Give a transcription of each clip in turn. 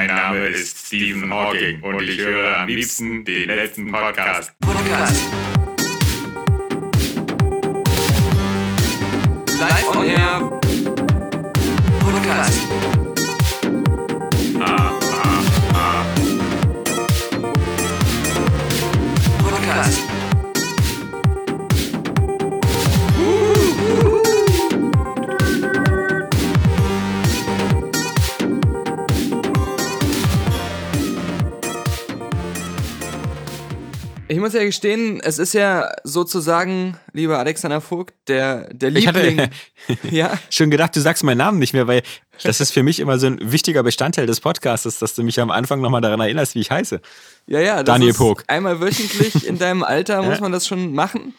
Mein Name ist Stephen Hawking und ich höre am liebsten den letzten Podcast. Podcast. Live on Air. Podcast. Ich muss ja gestehen, es ist ja sozusagen, lieber Alexander Vogt, der, der Ich hatte Liebling. ja, schon gedacht, du sagst meinen Namen nicht mehr, weil das ist für mich immer so ein wichtiger Bestandteil des Podcasts, dass du mich am Anfang nochmal daran erinnerst, wie ich heiße. ja, ja. Das Daniel ist Pog. Einmal wöchentlich in deinem Alter muss Ja. man das schon machen.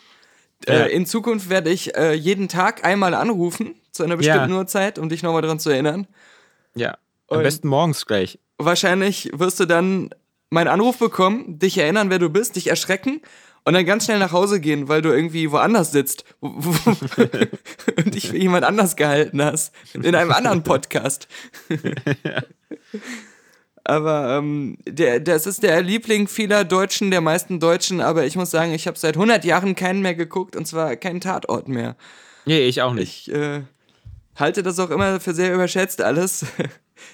Ja. Äh, in Zukunft werde ich äh, jeden Tag einmal anrufen, zu einer Ja. bestimmten Uhrzeit, um dich nochmal daran zu erinnern. Ja. Am Und- besten morgens gleich. Wahrscheinlich wirst du dann meinen Anruf bekommen, dich erinnern, wer du bist, dich erschrecken und dann ganz schnell nach Hause gehen, weil du irgendwie woanders sitzt und dich für jemand anders gehalten hast. In einem anderen Podcast. Aber ähm, der, das ist der Liebling vieler Deutschen, der meisten Deutschen, aber ich muss sagen, ich habe seit 100 Jahren keinen mehr geguckt und zwar keinen Tatort mehr. Nee, ich auch nicht. Ich äh, halte das auch immer für sehr überschätzt alles.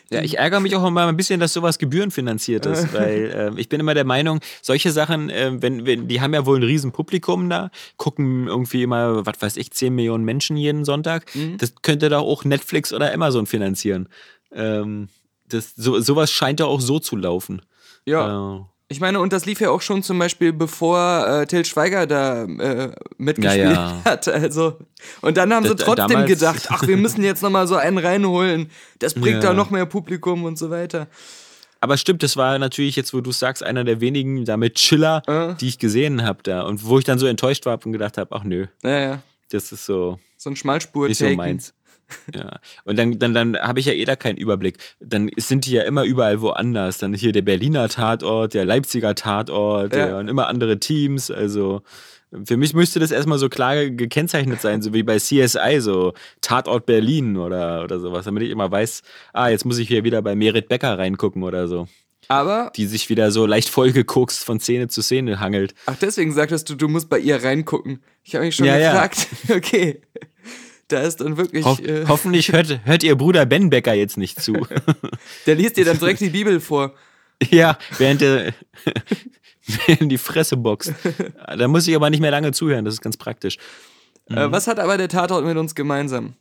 Ja, ich ärgere mich auch immer ein bisschen, dass sowas gebührenfinanziert ist, weil ähm, ich bin immer der Meinung, solche Sachen, ähm, wenn, wenn, die haben ja wohl ein riesen Publikum da, gucken irgendwie immer, was weiß ich, 10 Millionen Menschen jeden Sonntag. Das könnte doch auch Netflix oder Amazon finanzieren. Ähm, das, so, sowas scheint doch auch so zu laufen. Ja. Äh, Ich meine, und das lief ja auch schon zum Beispiel, bevor äh, Till Schweiger da äh, mitgespielt Ja, ja. hat. Also. Und dann haben sie trotzdem damals- gedacht, ach, wir müssen jetzt nochmal so einen reinholen. Das bringt Ja. da noch mehr Publikum und so weiter. Aber stimmt, das war natürlich jetzt, wo du sagst, einer der wenigen damit Chiller, Äh. die ich gesehen habe da. Und wo ich dann so enttäuscht war und gedacht habe, ach nö, Naja, das ist so so ein Schmalspur nicht so meins. Ja. Und dann, dann, dann habe ich ja eh da keinen Überblick. Dann sind die ja immer überall woanders. Dann hier der Berliner Tatort, der Leipziger Tatort Ja. ja. und immer andere Teams. Also für mich müsste das erstmal so klar gekennzeichnet sein, so wie bei CSI, so Tatort Berlin oder, oder sowas, damit ich immer weiß, ah, jetzt muss ich hier wieder bei Merit Becker reingucken oder so. Aber, Die sich wieder so leicht vollgekokst von Szene zu Szene hangelt. ach, deswegen sagtest du, du musst bei ihr reingucken. Ich habe mich schon Ja, ja. gefragt. Okay. Da ist dann wirklich. Hoff, äh, hoffentlich hört, hört ihr Bruder Ben Becker jetzt nicht zu. der liest dir dann direkt die Bibel vor. Ja, während der in die Fresse boxt. Da muss ich aber nicht mehr lange zuhören, das ist ganz praktisch. Mhm. Äh, was hat aber der Tatort mit uns gemeinsam?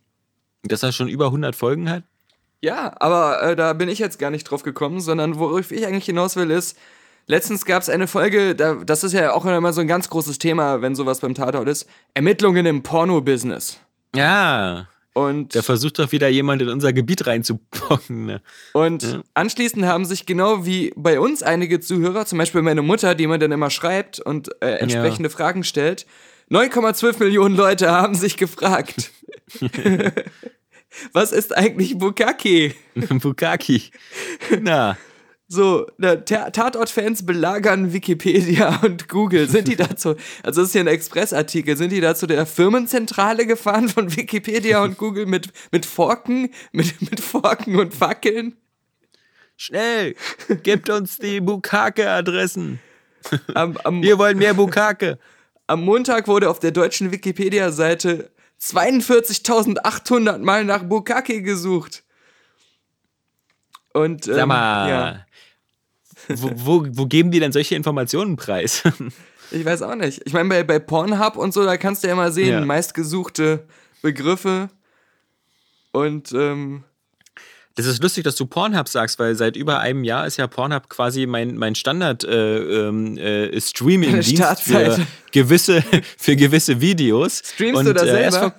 Dass er schon über 100 Folgen hat? Ja, aber äh, da bin ich jetzt gar nicht drauf gekommen, sondern worauf ich eigentlich hinaus will, ist, letztens gab es eine Folge, da, das ist ja auch immer so ein ganz großes Thema, wenn sowas beim Tatort ist, Ermittlungen im Porno-Business. Ja. Und, Da versucht doch wieder jemand in unser Gebiet reinzupocken. Ne? und anschließend haben sich genau wie bei uns einige Zuhörer, zum Beispiel meine Mutter, die mir dann immer schreibt und äh, entsprechende Fragen stellt, 9,12 Millionen Leute haben sich gefragt, was ist eigentlich Bukake? Bukaki. Na, So, Ta- Tatort-Fans belagern Wikipedia und Google. Sind die dazu, also das ist hier ein Expressartikel, sind die da zu der Firmenzentrale gefahren von Wikipedia und Google mit, mit Forken, mit, mit Forken und Fackeln? schnell, gebt uns die Bukake-Adressen. Wir wollen mehr Bukake. am Montag wurde auf der deutschen Wikipedia-Seite 42.800 Mal nach Bukake gesucht. Und, ähm, Sag mal, ja, wo, wo, wo geben die denn solche Informationen preis? ich weiß auch nicht. Ich meine, bei, bei Pornhub und so, da kannst du ja immer sehen, Ja. meistgesuchte Begriffe. Und, ähm, Das ist lustig, dass du Pornhub sagst, weil seit über einem Jahr ist ja Pornhub quasi mein, mein Standard äh, ähm, äh, Streaming-Dienst für gewisse, für gewisse Videos. Streamst Und, du da äh, selber?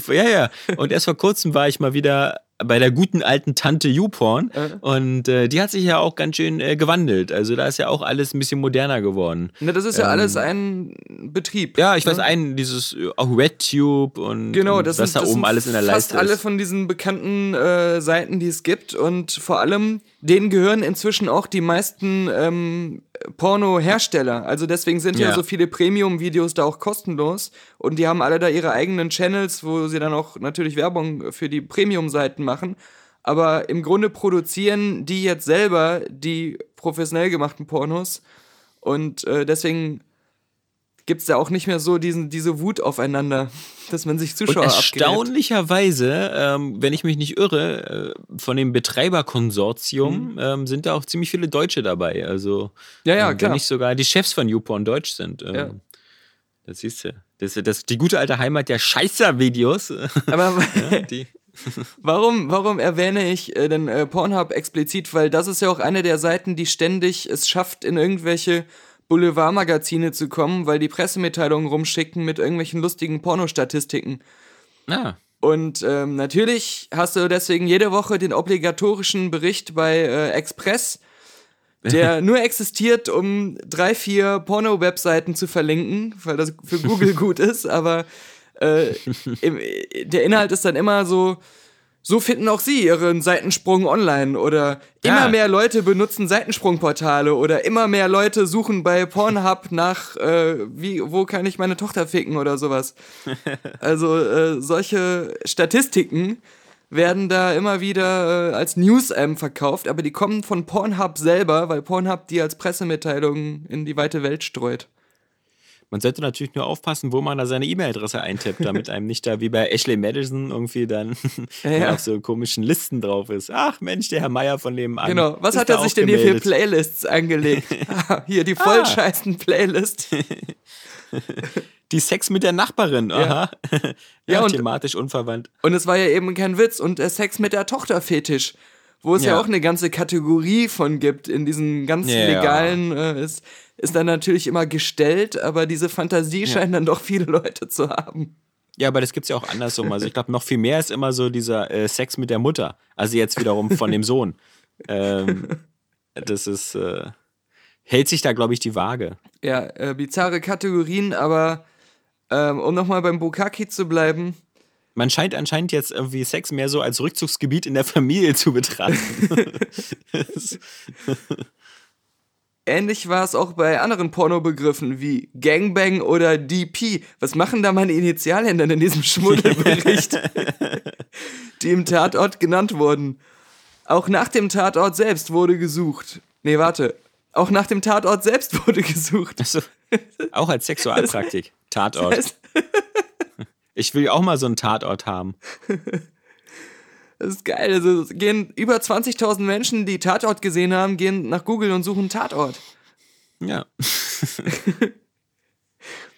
Vor, ja, ja. Und erst vor kurzem war ich mal wieder bei der guten alten Tante YouPorn und äh, die hat sich ja auch ganz schön äh, gewandelt. Also da ist ja auch alles ein bisschen moderner geworden. Na, das ist ja alles ein Betrieb. Ähm, Ja, ich weiß ne? einen, dieses äh, auch RedTube und, Genau, und das was sind, da das oben sind alles in der fast Leiste alle ist. von diesen bekannten äh, Seiten, die es gibt. Und vor allem, denen gehören inzwischen auch die meisten ähm, Porno-Hersteller. Also deswegen sind ja. Ja. so viele Premium-Videos da auch kostenlos. Und die haben alle da ihre eigenen Channels, wo sie dann auch natürlich Werbung für die Premium-Seiten machen. Aber im Grunde produzieren die jetzt selber die professionell gemachten Pornos. Und äh, deswegen gibt es da auch nicht mehr so diesen, diese Wut aufeinander, dass man sich Und Zuschauer abgräbt. erstaunlicherweise, ähm, wenn ich mich nicht irre, äh, von dem Betreiberkonsortium ähm, sind da auch ziemlich viele Deutsche dabei. Also, Mhm. Ja, ja, ähm, klar. wenn nicht sogar die Chefs von YouPorn deutsch sind. Ähm, Ja. Das siehst du. Das ist das, die gute alte Heimat der Scheißer-Videos. Aber die, Warum, warum erwähne ich äh, denn äh, Pornhub explizit? Weil das ist ja auch eine der Seiten, die ständig es schafft, in irgendwelche Boulevardmagazine zu kommen, weil die Pressemitteilungen rumschicken mit irgendwelchen lustigen Pornostatistiken. ah, Und ähm, natürlich hast du deswegen jede Woche den obligatorischen Bericht bei äh, Express, der nur existiert, um drei, vier Porno-Webseiten zu verlinken, weil das für Google gut ist, aber äh, im, der Inhalt ist dann immer so, so finden auch sie ihren Seitensprung online oder immer Ja. mehr Leute benutzen Seitensprungportale oder immer mehr Leute suchen bei Pornhub nach, äh, wie, wo kann ich meine Tochter ficken oder sowas. Also äh, solche Statistiken werden da immer wieder äh, als News-M verkauft, aber die kommen von Pornhub selber, weil Pornhub die als Pressemitteilung in die weite Welt streut. Man sollte natürlich nur aufpassen, wo man da seine E-Mail-Adresse eintippt, damit einem nicht da wie bei Ashley Madison irgendwie dann ja. auf so komischen Listen drauf ist. Ach Mensch, der Herr Meier von dem an. Genau, was hat er sich denn hier für. Playlists angelegt? ah, hier die voll scheißen Playlist. Die Sex mit der Nachbarin, aha. Ja, Ja, und- thematisch unverwandt. Und es war ja eben kein Witz. Und der Sex mit der Tochter Fetisch, wo es ja. Ja. auch eine ganze Kategorie von gibt in diesen ganz Ja. legalen, äh, ist, ist dann natürlich immer gestellt, aber diese Fantasie scheinen dann doch viele Leute zu haben. Ja, aber das gibt's ja auch andersrum. Also ich glaube, noch viel mehr ist immer so dieser äh, Sex mit der Mutter. Also jetzt wiederum von dem Sohn. Ähm, das ist, äh, hält sich da, glaube ich, die Waage. Ja, äh, bizarre Kategorien, aber ähm, um nochmal beim Bukaki zu bleiben, Man scheint anscheinend jetzt irgendwie Sex mehr so als Rückzugsgebiet in der Familie zu betrachten. Ähnlich war es auch bei anderen Pornobegriffen wie Gangbang oder DP. Was machen da meine Initialien denn in diesem Schmuddelbericht, die im Tatort genannt wurden? Auch nach dem Tatort selbst wurde gesucht. Nee, warte. Auch nach dem Tatort selbst wurde gesucht. also, auch als Sexualpraktik. Tatort. Ich will auch mal so einen Tatort haben. das ist geil. Also gehen über 20.000 Menschen, die Tatort gesehen haben, gehen nach Google und suchen Tatort. Ja.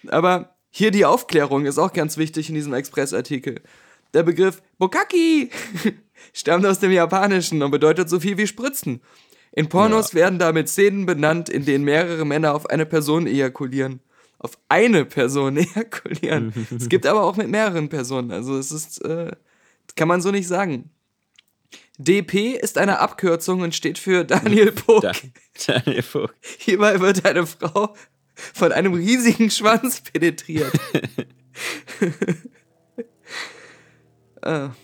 Aber hier die Aufklärung ist auch ganz wichtig in diesem Express-Artikel. Der Begriff Bukaki stammt aus dem Japanischen und bedeutet so viel wie Spritzen. In Pornos werden damit Szenen benannt, in denen mehrere Männer auf eine Person ejakulieren. Auf eine Person ejakulieren. es gibt aber auch mit mehreren Personen. Also es ist, äh, kann man so nicht sagen. DP ist eine Abkürzung und steht für Daniel Pog. Da, Daniel Vogt. Hierbei wird eine Frau von einem riesigen Schwanz penetriert. äh.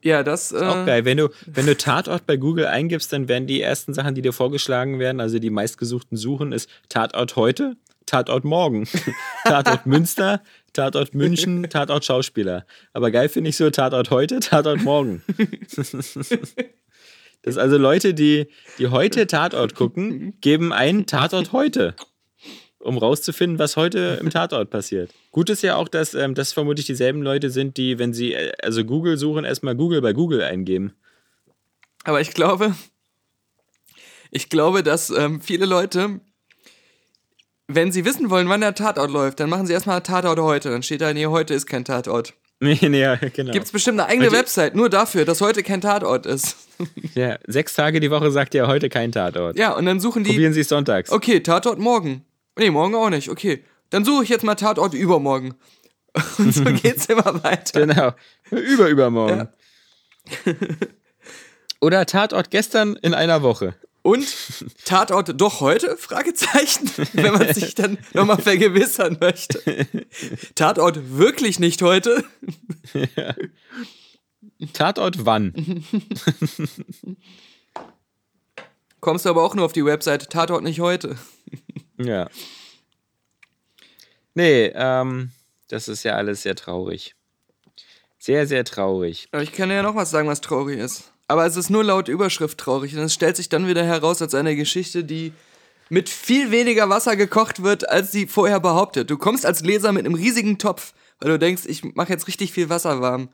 Ja, das. Äh, Auch geil. Wenn du, wenn du Tatort bei Google eingibst, dann werden die ersten Sachen, die dir vorgeschlagen werden, also die meistgesuchten Suchen, ist Tatort heute, Tatort morgen, Tatort Münster, Tatort München, Tatort Schauspieler. Aber geil finde ich so Tatort heute, Tatort morgen. Das ist also Leute, die, die heute Tatort gucken, geben ein Tatort heute, um rauszufinden, was heute im Tatort passiert. Gut ist ja auch, dass ähm, das vermutlich dieselben Leute sind, die, wenn sie äh, also Google suchen, erstmal Google bei Google eingeben. Aber ich glaube, ich glaube, dass ähm, viele Leute, wenn sie wissen wollen, wann der Tatort läuft, dann machen sie erstmal Tatort heute. Dann steht da, nee, heute ist kein Tatort. Nee, nee, ja, genau. Gibt es bestimmt eine eigene die- Website nur dafür, dass heute kein Tatort ist. Ja, sechs Tage die Woche sagt ja heute kein Tatort. Ja, und dann suchen die. Probieren Sie es sonntags. Okay, Tatort morgen. Nee, morgen auch nicht. Okay. Dann suche ich jetzt mal Tatort übermorgen. Und so geht's immer weiter. Genau. Über übermorgen. Oder Tatort gestern in einer Woche. Und Tatort doch heute? Fragezeichen. Wenn man sich dann nochmal vergewissern möchte. Tatort wirklich nicht heute? Tatort wann? Kommst du aber auch nur auf die Webseite Tatort nicht heute. Ja. Nee, ähm, das ist ja alles sehr traurig. Sehr, sehr traurig. Aber ich kann ja noch was sagen, was traurig ist. Aber es ist nur laut Überschrift traurig. Und es stellt sich dann wieder heraus als eine Geschichte, die mit viel weniger Wasser gekocht wird, als sie vorher behauptet. Du kommst als Leser mit einem riesigen Topf, weil du denkst, ich mache jetzt richtig viel Wasser warm.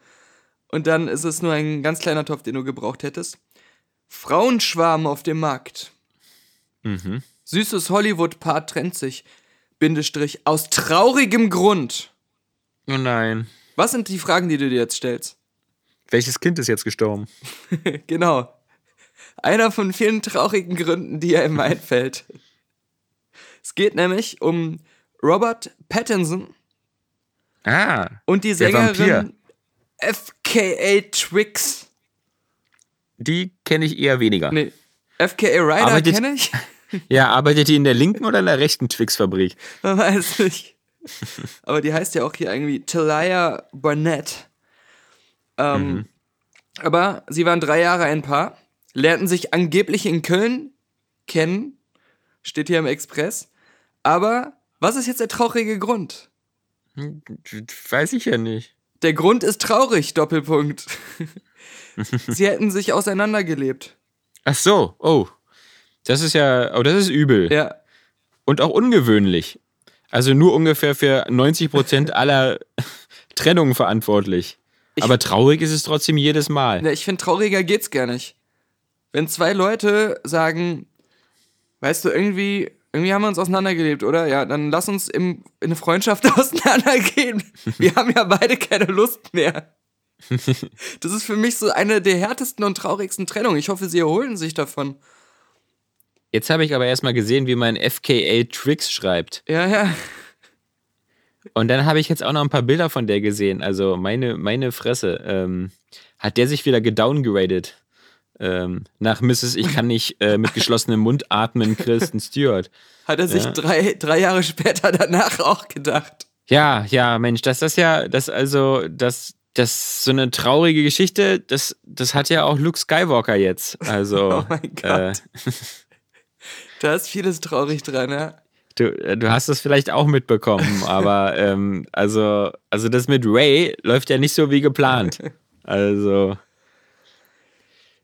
Und dann ist es nur ein ganz kleiner Topf, den du gebraucht hättest. Frauenschwarm auf dem Markt. Süßes Hollywood-Paar trennt sich. Bindestrich. Aus traurigem Grund. Oh nein. Was sind die Fragen, die du dir jetzt stellst? Welches Kind ist jetzt gestorben? Genau. Einer von vielen traurigen Gründen, die einem einfällt. Es geht nämlich um Robert Pattinson Ah. und die. Sängerin FKA Twix. Die kenne ich eher weniger. Nee, FKA Ryder kenne ich. Ja, arbeitet die in der linken oder in der rechten Twix-Fabrik? Man weiß nicht. Aber die heißt ja auch hier irgendwie Talia Barnett. Ähm, Aber sie waren drei Jahre ein Paar, lernten sich angeblich in Köln kennen, steht hier im Express. Aber was ist jetzt der traurige Grund? Weiß ich ja nicht. Der Grund ist traurig, Doppelpunkt. sie hätten sich auseinandergelebt. Ach so, oh. Das ist ja, oh, das ist übel. Ja, Und auch ungewöhnlich. Also nur ungefähr für 90% aller Trennungen verantwortlich. Aber traurig ist es trotzdem jedes Mal. Ne, ich finde, trauriger geht's gar nicht. Wenn zwei Leute sagen, weißt du, irgendwie, irgendwie haben wir uns auseinandergelebt, oder? Ja, dann lass uns im, in eine Freundschaft auseinandergehen. Wir haben ja beide keine Lust mehr. Das ist für mich so eine der härtesten und traurigsten Trennungen. Ich hoffe, sie erholen sich davon. Jetzt habe ich aber erstmal gesehen, wie man FKA Tricks schreibt. Ja, ja. Und dann habe ich jetzt auch noch ein paar Bilder von der gesehen. Also meine, meine Fresse. Ähm, hat der sich wieder gedowngradet? Ähm, nach Mrs. Ich kann nicht äh, mit geschlossenem Mund atmen, Kristen Stewart. Hat er sich Ja. drei, drei Jahre später danach auch gedacht. Ja, ja, Mensch, das ist ja, das also, das, das so eine traurige Geschichte, das, das hat ja auch Luke Skywalker jetzt. Also, Oh mein äh, Gott. Da ist vieles traurig dran, ja. Du, äh, du hast das vielleicht auch mitbekommen, aber ähm, also, also das mit Ray läuft ja nicht so wie geplant. Also,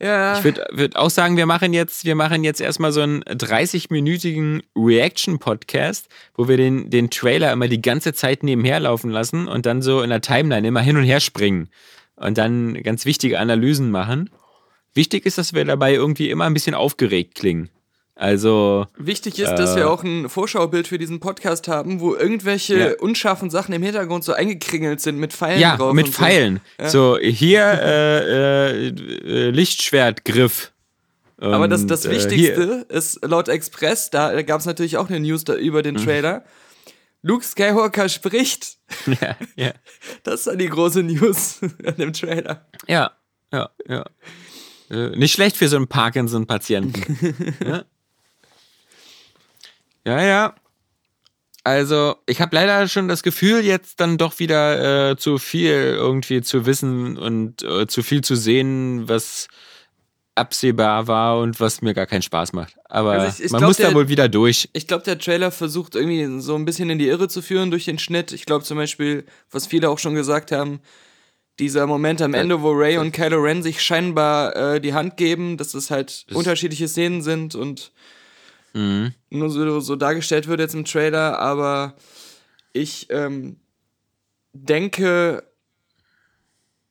Ja, ich würde würd auch sagen, wir machen jetzt, wir machen jetzt erstmal so einen 30-minütigen Reaction-Podcast, wo wir den, den Trailer immer die ganze Zeit nebenher laufen lassen und dann so in der Timeline immer hin und her springen und dann ganz wichtige Analysen machen. Wichtig ist, dass wir dabei irgendwie immer ein bisschen aufgeregt klingen. Also, Wichtig ist, dass Äh. wir auch ein Vorschaubild für diesen Podcast haben, wo irgendwelche Ja. unscharfen Sachen im Hintergrund so eingekringelt sind mit Pfeilen ja, drauf. mit und so. Pfeilen. So, hier äh, äh, äh, Lichtschwertgriff. Aber das, das Und, äh, Wichtigste ist laut Express, da gab es natürlich auch eine News über Mhm. den Trailer. Luke Skywalker spricht. Ja, ja. Das ist dann die große News an dem Trailer. Ja, ja, ja. Äh, nicht schlecht für so einen Parkinson-Patienten. ja? ja, ja. Also, ich habe leider schon das Gefühl, jetzt dann doch wieder äh, zu viel irgendwie zu wissen und äh, zu viel zu sehen, was absehbar war und was mir gar keinen Spaß macht. Aber Also ich- ich man glaub, muss da der- wohl wieder durch. Ich glaube, der Trailer versucht irgendwie so ein bisschen in die Irre zu führen durch den Schnitt. Ich glaube zum Beispiel, was viele auch schon gesagt haben, dieser Moment am Ende, wo Ray und Kylo Ren sich scheinbar äh, die Hand geben, dass es halt unterschiedliche Szenen sind und Mhm. nur so, so dargestellt wird jetzt im Trailer, aber ich ähm, denke,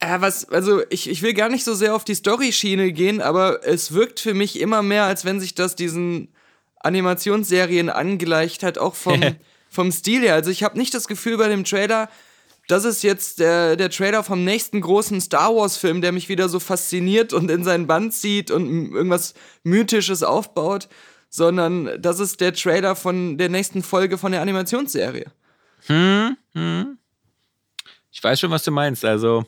ja, was, also ich, ich will gar nicht so sehr auf die Story-Schiene gehen, aber es wirkt für mich immer mehr, als wenn sich das diesen Animationsserien angleicht hat, auch vom, vom Stil her. Also ich habe nicht das Gefühl bei dem Trailer, das ist jetzt der, der Trailer vom nächsten großen Star Wars-Film, der mich wieder so fasziniert und in seinen Band zieht und irgendwas Mythisches aufbaut, sondern das ist der Trailer von der nächsten Folge von der Animationsserie. Ich weiß schon, was du meinst. Also,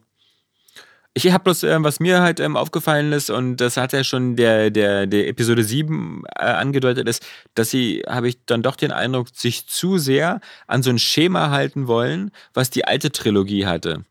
ich habe bloß, ähm, was mir halt ähm, aufgefallen ist, und das hat ja schon der, der, der Episode 7 äh, angedeutet, ist, dass sie, habe ich dann doch den Eindruck, sich zu sehr an so ein Schema halten wollen, was die alte Trilogie hatte.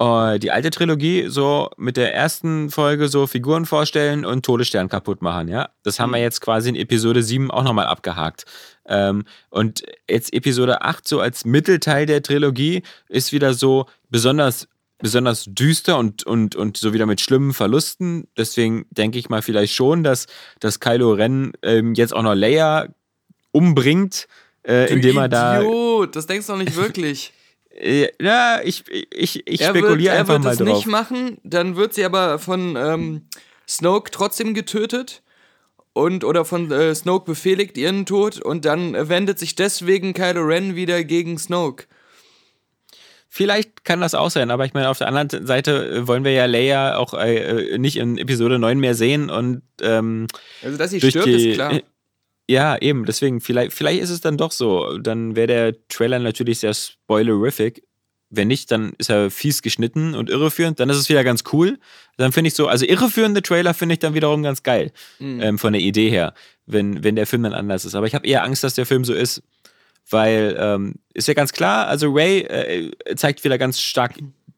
Äh, die alte Trilogie so mit der ersten Folge so Figuren vorstellen und Todesstern kaputt machen, ja. Das haben wir jetzt quasi in Episode 7 auch nochmal abgehakt. Ähm, und jetzt Episode 8 so als Mittelteil der Trilogie ist wieder so besonders besonders düster und, und, und so wieder mit schlimmen Verlusten. Deswegen denke ich mal vielleicht schon, dass, dass Kylo Ren ähm, jetzt auch noch Leia umbringt, äh, indem er da. Idiot, das denkst du doch nicht wirklich. Äh, ja, ich, ich, ich er wird, spekuliere er einfach wird mal es drauf. nicht machen, dann wird sie aber von ähm, Snoke trotzdem getötet und oder von äh, Snoke befehligt ihren Tod und dann äh, wendet sich deswegen Kylo Ren wieder gegen Snoke. Vielleicht kann das auch sein, aber ich meine, auf der anderen Seite äh, wollen wir ja Leia auch äh, äh, nicht in Episode 9 mehr sehen und ähm, Also dass sie stirbt, die. ist klar. Ja, eben, deswegen, vielleicht, vielleicht ist es dann doch so. Dann wäre der Trailer natürlich sehr spoilerific. Wenn nicht, dann ist er fies geschnitten und irreführend. Dann ist es wieder ganz cool. Dann finde ich so, also irreführende Trailer finde ich dann wiederum ganz geil. Mhm. Ähm, von der Idee her, wenn, wenn der Film dann anders ist. Aber ich habe eher Angst, dass der Film so ist, weil ähm, ist ja ganz klar, also Ray äh, zeigt wieder ganz stark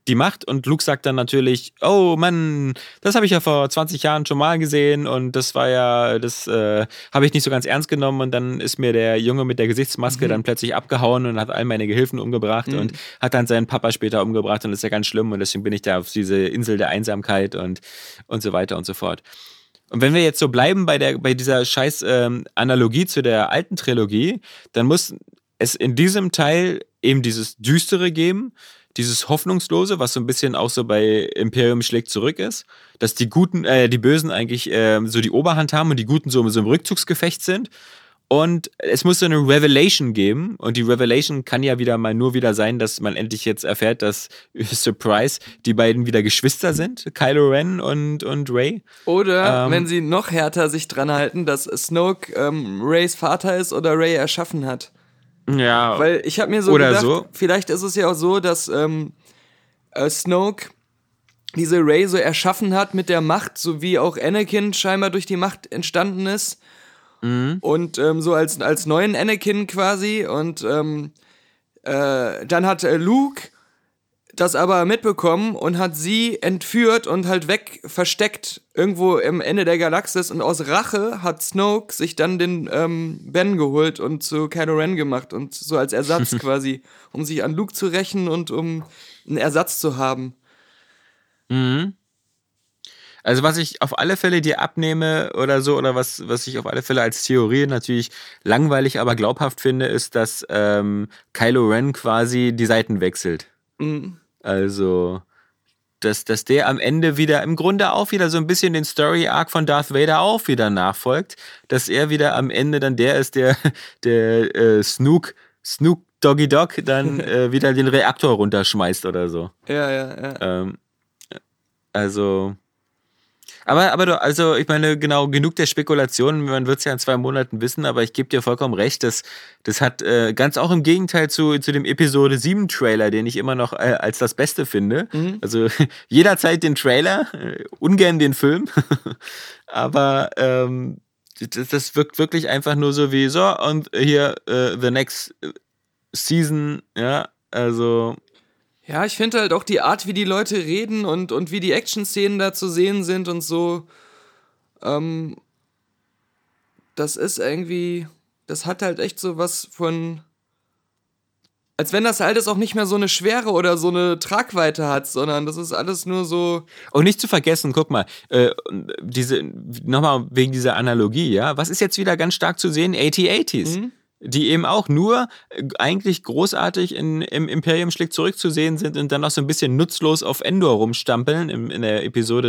die Macht. Und Luke sagt dann natürlich, oh Mann, das habe ich ja vor 20 Jahren schon mal gesehen und das war ja, das äh, habe ich nicht so ganz ernst genommen. Und dann ist mir der Junge mit der Gesichtsmaske dann plötzlich abgehauen und hat all meine Gehilfen umgebracht und hat dann seinen Papa später umgebracht und das ist ja ganz schlimm und deswegen bin ich da auf diese Insel der Einsamkeit und, und so weiter und so fort. Und wenn wir jetzt so bleiben bei, der, bei dieser scheiß ähm, Analogie zu der alten Trilogie, dann muss es in diesem Teil eben dieses Düstere geben, dieses Hoffnungslose, was so ein bisschen auch so bei Imperium schlägt zurück ist, dass die Guten, äh, die Bösen eigentlich ähm, so die Oberhand haben und die Guten so, so im Rückzugsgefecht sind. Und es muss so eine Revelation geben. Und die Revelation kann ja wieder mal nur wieder sein, dass man endlich jetzt erfährt, dass, Surprise, die beiden wieder Geschwister sind, Kylo Ren und, und Ray. Oder Ähm. wenn sie noch härter sich dran halten, dass Snoke ähm, Rays Vater ist oder Ray erschaffen hat. Ja, Weil ich habe mir so Oder gedacht, so. vielleicht ist es ja auch so, dass ähm, äh, Snoke diese Ray so erschaffen hat mit der Macht, so wie auch Anakin scheinbar durch die Macht entstanden ist. Mhm. Und ähm, so als, als neuen Anakin quasi. Und ähm, äh, dann hat äh, Luke das aber mitbekommen und hat sie entführt und halt weg versteckt irgendwo im Ende der Galaxis und aus Rache hat Snoke sich dann den ähm, Ben geholt und zu Kylo Ren gemacht und so als Ersatz quasi, um sich an Luke zu rächen und um einen Ersatz zu haben. Also was ich auf alle Fälle dir abnehme oder so, oder was, was ich auf alle Fälle als Theorie natürlich langweilig, aber glaubhaft finde, ist, dass ähm, Kylo Ren quasi die Seiten wechselt. Mhm. Also, dass, dass der am Ende wieder, im Grunde auch wieder so ein bisschen den Story-Arc von Darth Vader auch wieder nachfolgt, dass er wieder am Ende dann der ist, der, der äh, Snook, Snook Doggy Dog dann äh, wieder den Reaktor runterschmeißt oder so. Ja, ja, ja. Ähm, also. Aber, aber du, also ich meine, genau, genug der Spekulationen, man wird es ja in zwei Monaten wissen, aber ich gebe dir vollkommen recht, das, das hat äh, ganz auch im Gegenteil zu, zu dem Episode 7 Trailer, den ich immer noch äh, als das Beste finde. Also jederzeit den Trailer, äh, ungern den Film, aber ähm, das, das wirkt wirklich einfach nur so wie so und hier äh, the next season, ja, also Ja, ich finde halt auch die Art, wie die Leute reden und, und wie die Action-Szenen da zu sehen sind und so. Ähm, das ist irgendwie. Das hat halt echt so was von. Als wenn das alles auch nicht mehr so eine Schwere oder so eine Tragweite hat, sondern das ist alles nur so. Und nicht zu vergessen, guck mal, äh, diese, nochmal wegen dieser Analogie, ja, was ist jetzt wieder ganz stark zu sehen? 8080s. Die eben auch nur äh, eigentlich großartig in, im Imperium schlägt zurück zu sehen sind und dann noch so ein bisschen nutzlos auf Endor rumstampeln im, in der Episode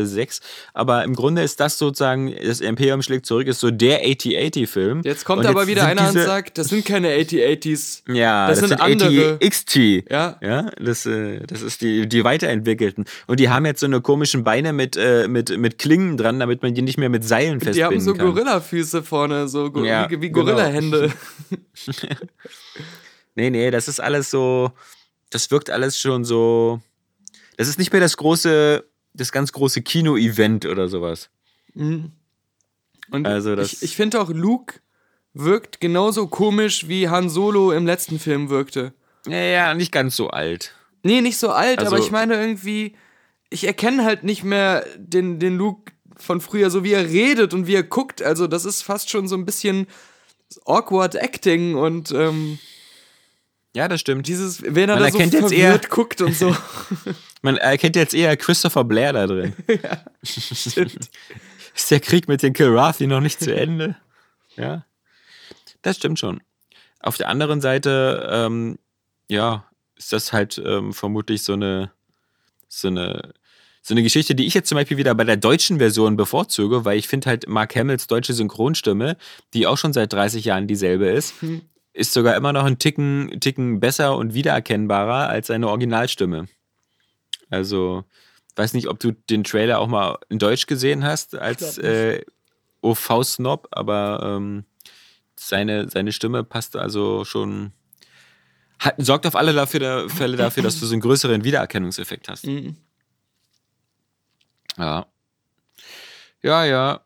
äh, 6. Aber im Grunde ist das sozusagen, das Imperium schlägt zurück, ist so der 8080-Film. Jetzt kommt Und aber jetzt wieder einer und diese- sagt, das sind keine 8080s. ja, das das, sind sind andere. 80XT. Ja. Ja, das, äh, das ist die, die weiterentwickelten. Und die haben jetzt so eine komischen Beine mit, äh, mit, mit Klingen dran, damit man die nicht mehr mit Seilen festbinden Die haben so kann. Gorillafüße vorne, so go Ja, wie, wie genau. Nee, nee, das ist alles so, das wirkt alles schon so, das ist nicht mehr das große, das ganz große Kino-Event oder sowas. Und Also das- ich, ich finde auch, Luke wirkt genauso komisch, wie Han Solo im letzten Film wirkte. Ja, ja, nicht ganz so alt. Nee, nicht so alt, Also- aber ich meine irgendwie, ich erkenne halt nicht mehr den, den Luke von früher, so wie er redet und wie er guckt. Also, das ist fast schon so ein bisschen awkward Acting und ähm, Ja, das stimmt. Dieses, wenn er Man da so jetzt eher- guckt und so. Man erkennt jetzt eher Christopher Blair da drin. Stimmt. Ist der Krieg mit den Kilrathi noch nicht zu Ende? Ja, das stimmt schon. Auf der anderen Seite, ähm, ja, ist das halt ähm, vermutlich so eine, so eine, so eine Geschichte, die ich jetzt zum Beispiel wieder bei der deutschen Version bevorzuge, weil ich finde halt Mark Hamills deutsche Synchronstimme, die auch schon seit 30 Jahren dieselbe ist, ist sogar immer noch ein Ticken, Ticken besser und wiedererkennbarer als seine Originalstimme. Also, weiß nicht, ob du den Trailer auch mal in Deutsch gesehen hast als äh, OV-Snob, aber ähm, seine, seine Stimme passt also schon. Hat, sorgt auf alle dafür, Fälle dafür, dass du so einen größeren Wiedererkennungseffekt hast. Mhm. Ja. Ja, ja.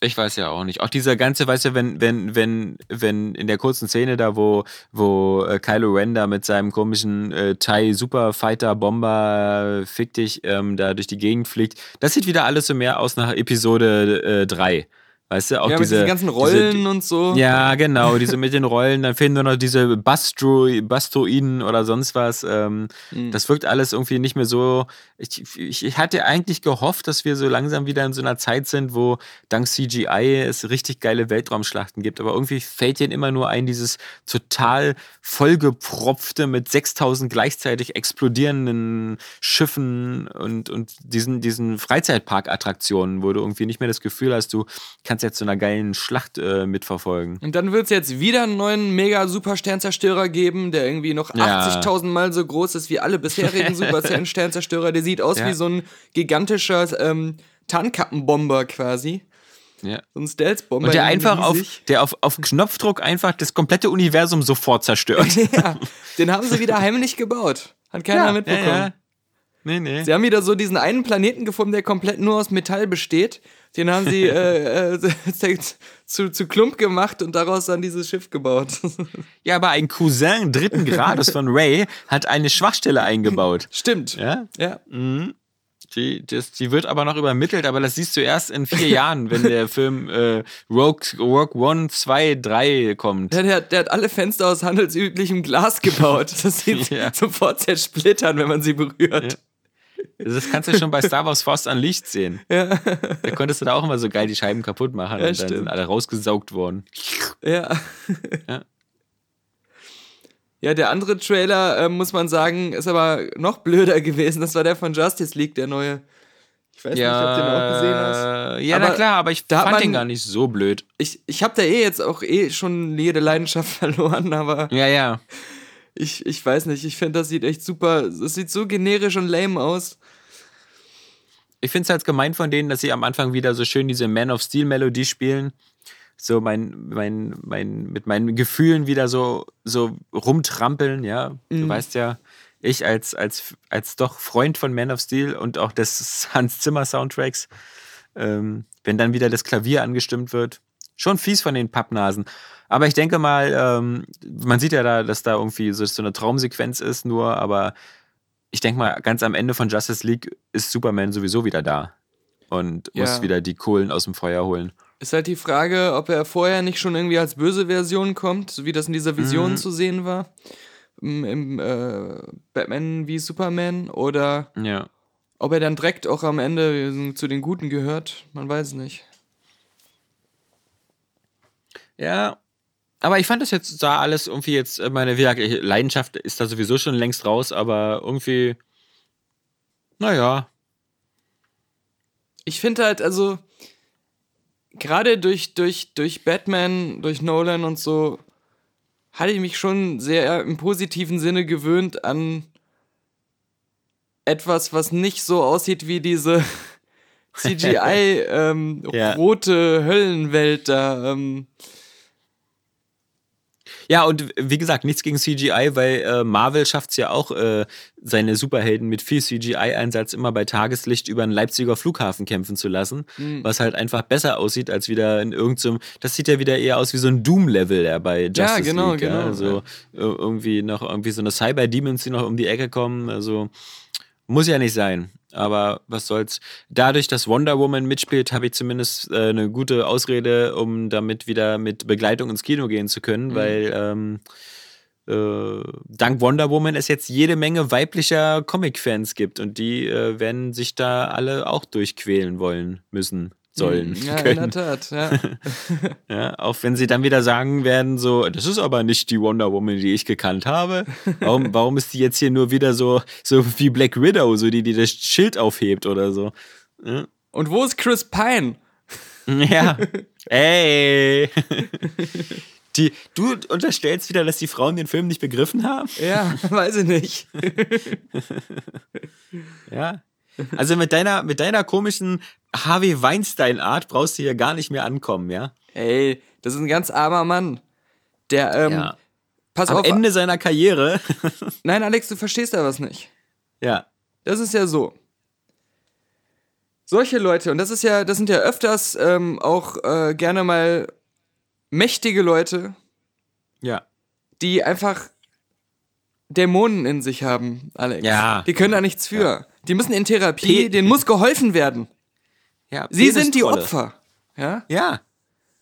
Ich weiß ja auch nicht. Auch dieser ganze, weißt du, wenn, wenn, wenn, wenn in der kurzen Szene da, wo, wo äh, Kylo Ren da mit seinem komischen äh, Thai Superfighter Bomber äh, fick dich ähm, da durch die Gegend fliegt, das sieht wieder alles so mehr aus nach Episode äh, 3. Weißt du, auch ja, mit diese diesen ganzen Rollen und so. ja, genau, diese mit den Rollen, dann fehlen nur noch diese Bastro Bastoiden oder sonst was. Ähm, Mhm. Das wirkt alles irgendwie nicht mehr so. Ich, ich, ich hatte eigentlich gehofft, dass wir so langsam wieder in so einer Zeit sind, wo dank CGI es richtig geile Weltraumschlachten gibt. Aber irgendwie fällt ihnen immer nur ein, dieses total vollgepropfte mit 6000 gleichzeitig explodierenden Schiffen und, und diesen, diesen Freizeitpark-Attraktionen, wo du irgendwie nicht mehr das Gefühl hast, du kannst jetzt so einer geilen Schlacht äh, mitverfolgen. Und dann wird es jetzt wieder einen neuen mega super Sternzerstörer geben, der irgendwie noch Ja. 80.000 Mal so groß ist wie alle bisherigen super Sternzerstörer. Der sieht aus Ja. wie so ein gigantischer ähm, Tarnkappenbomber quasi. Ja. So ein Stealth-Bomber. Und der einfach auf, der auf, auf Knopfdruck einfach das komplette Universum sofort zerstört. ja, den haben sie wieder heimlich gebaut. Hat keiner mitbekommen. Nee, nee. Sie haben wieder so diesen einen Planeten gefunden, der komplett nur aus Metall besteht. Den haben sie äh, äh, zu, zu Klump gemacht und daraus dann dieses Schiff gebaut. Ja, aber ein Cousin dritten Grades von Ray hat eine Schwachstelle eingebaut. Stimmt. Ja? Ja. Die, das, die wird aber noch übermittelt, aber das siehst du erst in vier Jahren, wenn der Film äh, Rogue, Rogue One 2, 3 kommt. Der, der, der hat alle Fenster aus handelsüblichem Glas gebaut. Das sieht Ja. sofort zersplittern, wenn man sie berührt. Das kannst du schon bei Star Wars Force Unleashed sehen. Da konntest du da auch immer so geil die Scheiben kaputt machen Ja, und dann stimmt. sind alle rausgesaugt worden. Ja. Ja. Ja, der andere Trailer, äh, muss man sagen, ist aber noch blöder gewesen. Das war der von Justice League, der neue. Ich weiß nicht, ob du den auch gesehen hast. Ja, Aber na klar, aber ich da fand den man- gar nicht so blöd. Ich, ich habe da eh jetzt auch eh schon jede Leidenschaft verloren, aber Ja, ja. Ich, ich weiß nicht. Ich finde, das sieht echt super. Es sieht so generisch und lame aus. Ich finde es halt gemein von denen, dass sie am Anfang wieder so schön diese Man of Steel Melodie spielen. So mein, mein, mein, mit meinen Gefühlen wieder so, so rumtrampeln, ja. Du weißt ja, ich als, als, als doch Freund von Man of Steel und auch des Hans Zimmer Soundtracks, ähm, wenn dann wieder das Klavier angestimmt wird. Schon fies von den Pappnasen. Aber ich denke mal, ähm, man sieht ja da, dass da irgendwie so, so eine Traumsequenz ist, nur, aber ich denke mal, ganz am Ende von Justice League ist Superman sowieso wieder da und Ja. muss wieder die Kohlen aus dem Feuer holen. Ist halt die Frage, ob er vorher nicht schon irgendwie als böse Version kommt, so wie das in dieser Vision Mhm. zu sehen war. Im, im äh, Batman wie Superman. Oder Ja. ob er dann direkt auch am Ende zu den Guten gehört. Man weiß es nicht. Ja. Aber ich fand das jetzt, sah alles irgendwie jetzt, äh, meine Leidenschaft ist da sowieso schon längst raus, aber irgendwie, naja. Ich finde halt, also, gerade durch, durch, durch Batman, durch Nolan und so, hatte ich mich schon sehr im positiven Sinne gewöhnt an etwas, was nicht so aussieht wie diese CGI ähm, Ja. rote Höllenwelt da. Ähm, Ja, und wie gesagt, nichts gegen CGI, weil äh, Marvel schafft es ja auch, äh, seine Superhelden mit viel CGI-Einsatz immer bei Tageslicht über einen Leipziger Flughafen kämpfen zu lassen, was halt einfach besser aussieht als wieder in irgendeinem. das sieht ja wieder eher aus wie so ein Doom-Level der bei Justice genau, League. genau, Ja? Also äh, irgendwie noch irgendwie so eine Cyber-Demons, die noch um die Ecke kommen. Also muss ja nicht sein. Aber was soll's. Dadurch, dass Wonder Woman mitspielt, habe ich zumindest äh, eine gute Ausrede, um damit wieder mit Begleitung ins Kino gehen zu können, weil ähm, äh, dank Wonder Woman es jetzt jede Menge weiblicher Comic-Fans gibt und die äh, werden sich da alle auch durchquälen wollen müssen sollen Ja, in können. der Tat, ja. Ja, auch wenn sie dann wieder sagen werden, so, das ist aber nicht die Wonder Woman, die ich gekannt habe. Warum, warum ist die jetzt hier nur wieder so, so wie Black Widow, so die, die das Schild aufhebt oder so? Und wo ist Chris Pine? Ja. Ey. Die, du unterstellst wieder, dass die Frauen den Film nicht begriffen haben? Ja, weiß ich nicht. Ja. Also mit deiner, mit deiner komischen Harvey Weinstein-Art brauchst du hier gar nicht mehr ankommen, ja? Ey, das ist ein ganz armer Mann. Der, ähm, Ja. pass Am auf. Ende seiner Karriere. Nein, Alex, du verstehst da was nicht. ja. Das ist ja so. Solche Leute, und das ist ja, das sind ja öfters ähm, auch äh, gerne mal mächtige Leute, Ja. die einfach Dämonen in sich haben, Alex. Ja. Die können da nichts für. Die müssen in Therapie, denen muss geholfen werden. ja Sie sind die. Opfer. Ja? Ja.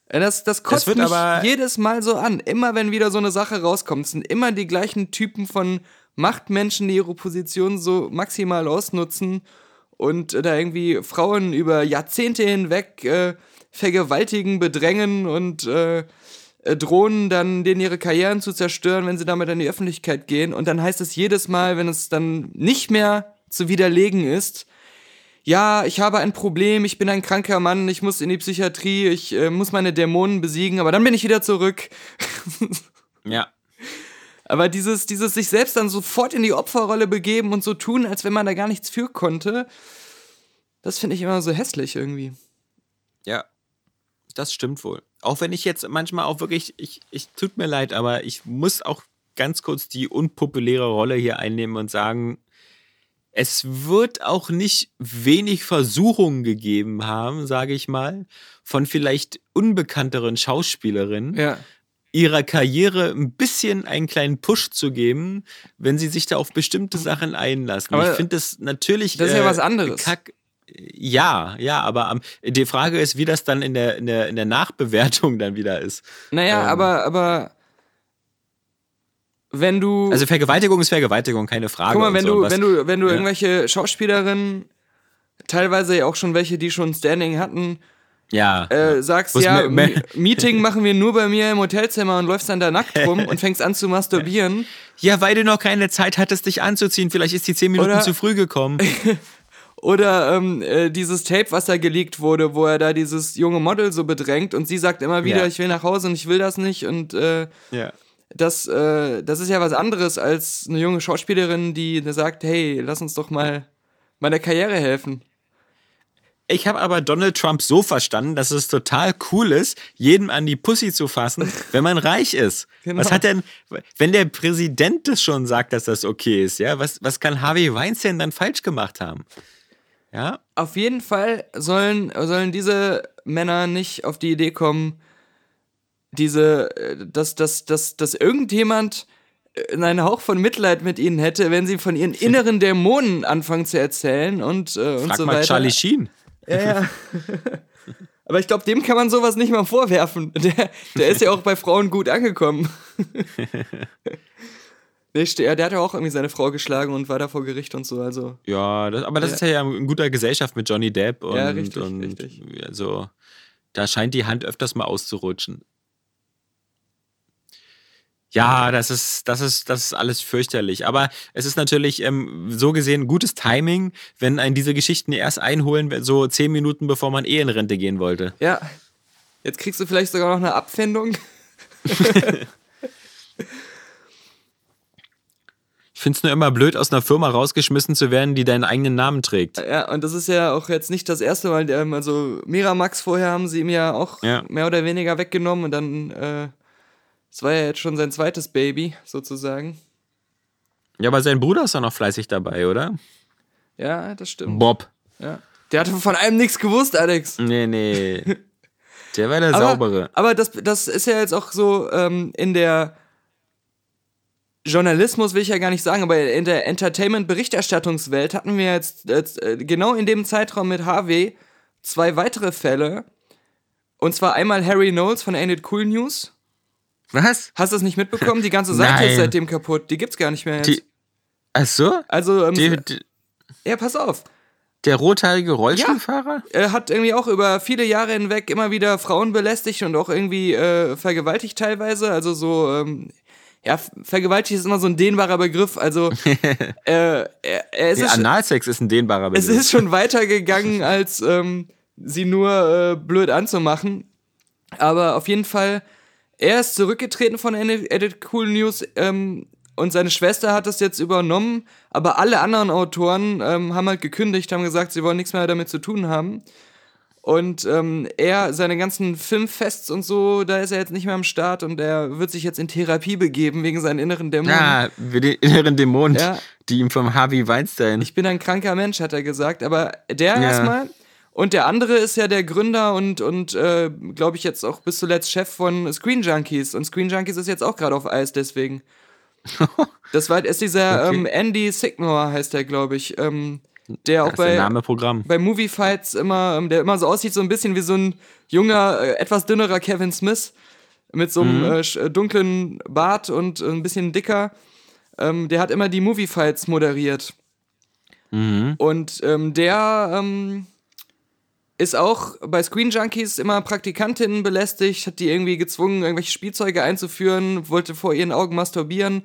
Das, das kotzt wird mich aber- jedes Mal so an. Immer wenn wieder so eine Sache rauskommt, sind immer die gleichen Typen von Machtmenschen, die ihre Position so maximal ausnutzen und äh, da irgendwie Frauen über Jahrzehnte hinweg äh, vergewaltigen, bedrängen und äh, äh, drohen dann, denen ihre Karrieren zu zerstören, wenn sie damit in die Öffentlichkeit gehen. Und dann heißt es jedes Mal, wenn es dann nicht mehr zu widerlegen ist, ja, ich habe ein Problem, ich bin ein kranker Mann, ich muss in die Psychiatrie, ich äh, muss meine Dämonen besiegen, aber dann bin ich wieder zurück. Ja. Aber dieses, dieses sich selbst dann sofort in die Opferrolle begeben und so tun, als wenn man da gar nichts für konnte, das finde ich immer so hässlich irgendwie. Ja, das stimmt wohl. Auch wenn ich jetzt manchmal auch wirklich, ich, ich tut mir leid, aber ich muss auch ganz kurz die unpopuläre Rolle hier einnehmen und sagen, es wird auch nicht wenig Versuchungen gegeben haben, sage ich mal, von vielleicht unbekannteren Schauspielerinnen, Ja. ihrer Karriere ein bisschen einen kleinen Push zu geben, wenn sie sich da auf bestimmte Sachen einlassen. Aber ich finde das natürlich. das ist ja was anderes. Kack, ja, ja, aber die Frage ist, wie das dann in der, in der, in der Nachbewertung dann wieder ist. Naja, Ähm. aber, aber wenn du. Also Vergewaltigung ist Vergewaltigung, keine Frage. Guck mal, wenn so. Du, wenn du, wenn du ja. irgendwelche Schauspielerinnen, teilweise ja auch schon welche, die schon Standing hatten, ja, äh, sagst, Wo's ja, me- Me- Meeting machen wir nur bei mir im Hotelzimmer und läufst dann da nackt rum und fängst an zu masturbieren. ja, weil du noch keine Zeit hattest, dich anzuziehen. Vielleicht ist die zehn Minuten Oder- zu früh gekommen. Oder ähm, äh, dieses Tape, was da geleakt wurde, wo er da dieses junge Model so bedrängt und sie sagt immer wieder, Ja. ich will nach Hause und ich will das nicht und äh, ja. Das, äh, das ist ja was anderes als eine junge Schauspielerin, die sagt, hey, lass uns doch mal meiner Karriere helfen. Ich habe aber Donald Trump so verstanden, dass es total cool ist, jedem an die Pussy zu fassen, wenn man reich ist. Genau. Was hat denn, wenn der Präsident das schon sagt, dass das okay ist, ja, was, was kann Harvey Weinstein dann falsch gemacht haben? Ja, Auf jeden Fall sollen, sollen diese Männer nicht auf die Idee kommen, diese, äh, dass, dass, dass, dass irgendjemand äh, einen Hauch von Mitleid mit ihnen hätte, wenn sie von ihren inneren Dämonen anfangen zu erzählen und, äh, und frag so mal weiter. Charlie Sheen. Ja, ja. Aber ich glaube, dem kann man sowas nicht mal vorwerfen. Der, der ist ja auch bei Frauen gut angekommen. ja, der hat ja auch irgendwie seine Frau geschlagen und war da vor Gericht und so. Also, Ja, das, aber das Ja. ist ja, ja in guter Gesellschaft mit Johnny Depp und, Ja, richtig, und richtig. also da scheint die Hand öfters mal auszurutschen. Ja, das ist, das ist, das ist alles fürchterlich. Aber es ist natürlich ähm, so gesehen gutes Timing, wenn einen diese Geschichten erst einholen, so zehn Minuten bevor man eh in Rente gehen wollte. ja. Jetzt kriegst du vielleicht sogar noch eine Abfindung. Ich finde es nur immer blöd, aus einer Firma rausgeschmissen zu werden, die deinen eigenen Namen trägt. Ja, und das ist ja auch jetzt nicht das erste Mal. Ähm, also Miramax vorher haben sie ihm ja auch Ja. mehr oder weniger weggenommen und dann, äh, es war ja jetzt schon sein zweites Baby, sozusagen. Ja, aber sein Bruder ist doch noch fleißig dabei, oder? Ja, das stimmt. Bob. Ja. Der hatte von allem nichts gewusst, Alex. Nee, nee. Der war der Aber, saubere. aber das, das ist ja jetzt auch so ähm, in der Journalismus will ich ja gar nicht sagen, aber in der Entertainment-Berichterstattungswelt hatten wir jetzt, jetzt äh, genau in dem Zeitraum mit Harvey zwei weitere Fälle. Und zwar einmal Harry Knowles von Ain't It Cool News. Was? Hast du das nicht mitbekommen? Die ganze Seite Nein. ist seitdem kaputt. Die gibt's gar nicht mehr jetzt. Die, ach so? also, ähm, Die, die, ja, pass auf. der rothaarige Rollstuhlfahrer? Er hat irgendwie auch über viele Jahre hinweg immer wieder Frauen belästigt und auch irgendwie äh, vergewaltigt teilweise. Also so, ähm, ja, vergewaltigt ist immer so ein dehnbarer Begriff. Also, äh, er, er ist Der es, Analsex ist ein dehnbarer es Begriff. ist schon weitergegangen, als ähm, sie nur äh, blöd anzumachen. Aber auf jeden Fall, er ist zurückgetreten von Edit Cool News ähm, und seine Schwester hat das jetzt übernommen. Aber alle anderen Autoren ähm, haben halt gekündigt, haben gesagt, sie wollen nichts mehr damit zu tun haben. Und ähm, er, seine ganzen Filmfests und so, da ist er jetzt nicht mehr am Start und er wird sich jetzt in Therapie begeben wegen seinen inneren Dämonen. Ja, wie die inneren Dämonen, Ja. die ihm vom Harvey Weinstein. Ich bin ein kranker Mensch, hat er gesagt. Aber der Ja. erstmal. Und der andere ist ja der Gründer und, und äh, glaube ich, jetzt auch bis zuletzt Chef von Screen Junkies. Und Screen Junkies ist jetzt auch gerade auf Eis, deswegen. Das war, ist dieser Okay. ähm, Andy Signor, heißt der, glaube ich. Ähm, der auch ist der bei, bei Movie Fights immer, ähm, der immer so aussieht, so ein bisschen wie so ein junger, äh, etwas dünnerer Kevin Smith. Mit so einem äh, sch- äh, dunklen Bart und äh, ein bisschen dicker. Ähm, der hat immer die Movie Fights moderiert. Mhm. Und ähm, der ähm, ist auch bei Screen Junkies immer Praktikantinnen belästigt, hat die irgendwie gezwungen, irgendwelche Spielzeuge einzuführen, wollte vor ihren Augen masturbieren,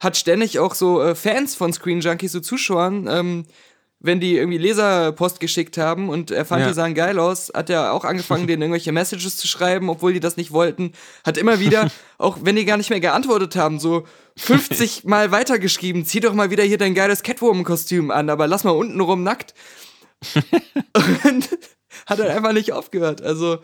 hat ständig auch so äh, Fans von Screen Junkies, so Zuschauern, ähm, wenn die irgendwie Leserpost geschickt haben und er fand, Ja. die sahen geil aus, hat er auch angefangen, denen irgendwelche Messages zu schreiben, obwohl die das nicht wollten. Hat immer wieder, auch wenn die gar nicht mehr geantwortet haben, so 50 Mal weitergeschrieben, zieh doch mal wieder hier dein geiles Catwoman-Kostüm an, aber lass mal unten rum nackt. und hat er einfach nicht aufgehört. Also,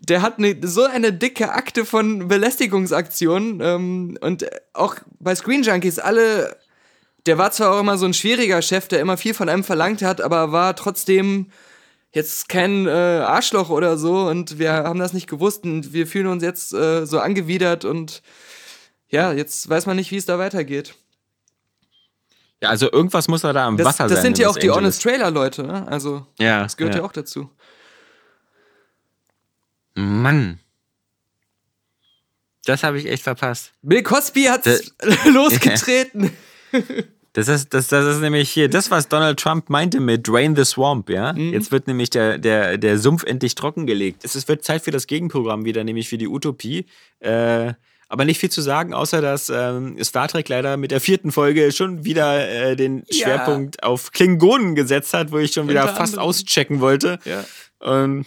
der hat ne, so eine dicke Akte von Belästigungsaktionen ähm, und auch bei Screen Junkies alle der war zwar auch immer so ein schwieriger Chef, der immer viel von einem verlangt hat, aber war trotzdem jetzt kein äh, Arschloch oder so und wir haben das nicht gewusst und wir fühlen uns jetzt äh, so angewidert und ja, jetzt weiß man nicht, wie es da weitergeht. Ja, also irgendwas muss da da am Das, Wasser das sein. sind in ja auch die. Honest Trailer Leute, ne? Also Ja, das gehört ja, auch dazu. Mann. Das habe ich echt verpasst. Bill Cosby hat's Da- losgetreten. Das ist, das, das ist nämlich hier das, was Donald Trump meinte mit Drain the Swamp, ja. Mhm. Jetzt wird nämlich der, der, der Sumpf endlich trockengelegt. Es wird Zeit für das Gegenprogramm wieder, nämlich für die Utopie. Äh, aber nicht viel zu sagen, außer dass ähm, Star Trek leider mit der vierten Folge schon wieder äh, den Ja. Schwerpunkt auf Klingonen gesetzt hat, wo ich schon wieder Unter fast anderem. auschecken wollte. Ja. Ähm,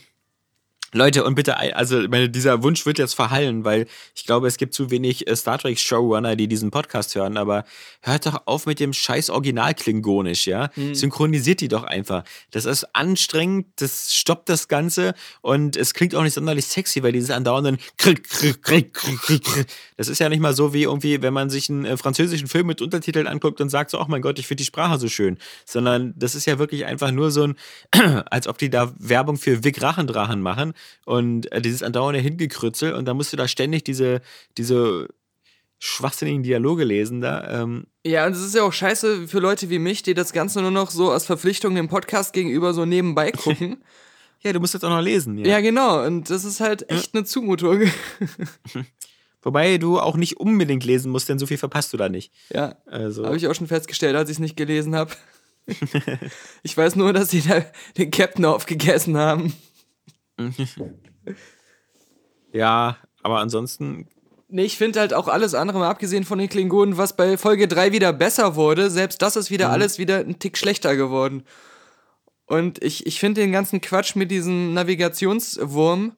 Leute, und bitte, also meine, dieser Wunsch wird jetzt verhallen, weil ich glaube, es gibt zu wenig äh, Star Trek Showrunner, die diesen Podcast hören, aber hört doch auf mit dem scheiß Original-Klingonisch, ja? Synchronisiert die doch einfach. Das ist anstrengend, das stoppt das Ganze und es klingt auch nicht sonderlich sexy, weil dieses andauernden Krieg. Das ist ja nicht mal so wie irgendwie, wenn man sich einen äh, französischen Film mit Untertiteln anguckt und sagt so, ach mein Gott, ich finde die Sprache so schön. Sondern das ist ja wirklich einfach nur so ein, als ob die da Werbung für Vic Rachendrachen machen und äh, dieses andauernde Hingekrützel und da musst du da ständig diese, diese schwachsinnigen Dialoge lesen da. Ähm, Ja, und es ist ja auch scheiße für Leute wie mich, die das Ganze nur noch so aus Verpflichtung dem Podcast gegenüber so nebenbei gucken. ja, du musst jetzt auch noch lesen. Ja. ja, genau. Und das ist halt echt eine Zumutung. Wobei du auch nicht unbedingt lesen musst, denn so viel verpasst du da nicht. ja, Also, habe ich auch schon festgestellt, als ich es nicht gelesen habe. ich weiß nur, dass sie da den Captain aufgegessen haben. ja, aber ansonsten Nee, ich finde halt auch alles andere, mal abgesehen von den Klingonen, was bei Folge 3 wieder besser wurde, selbst das ist wieder alles wieder ein Tick schlechter geworden. Und ich, ich finde den ganzen Quatsch mit diesem Navigationswurm,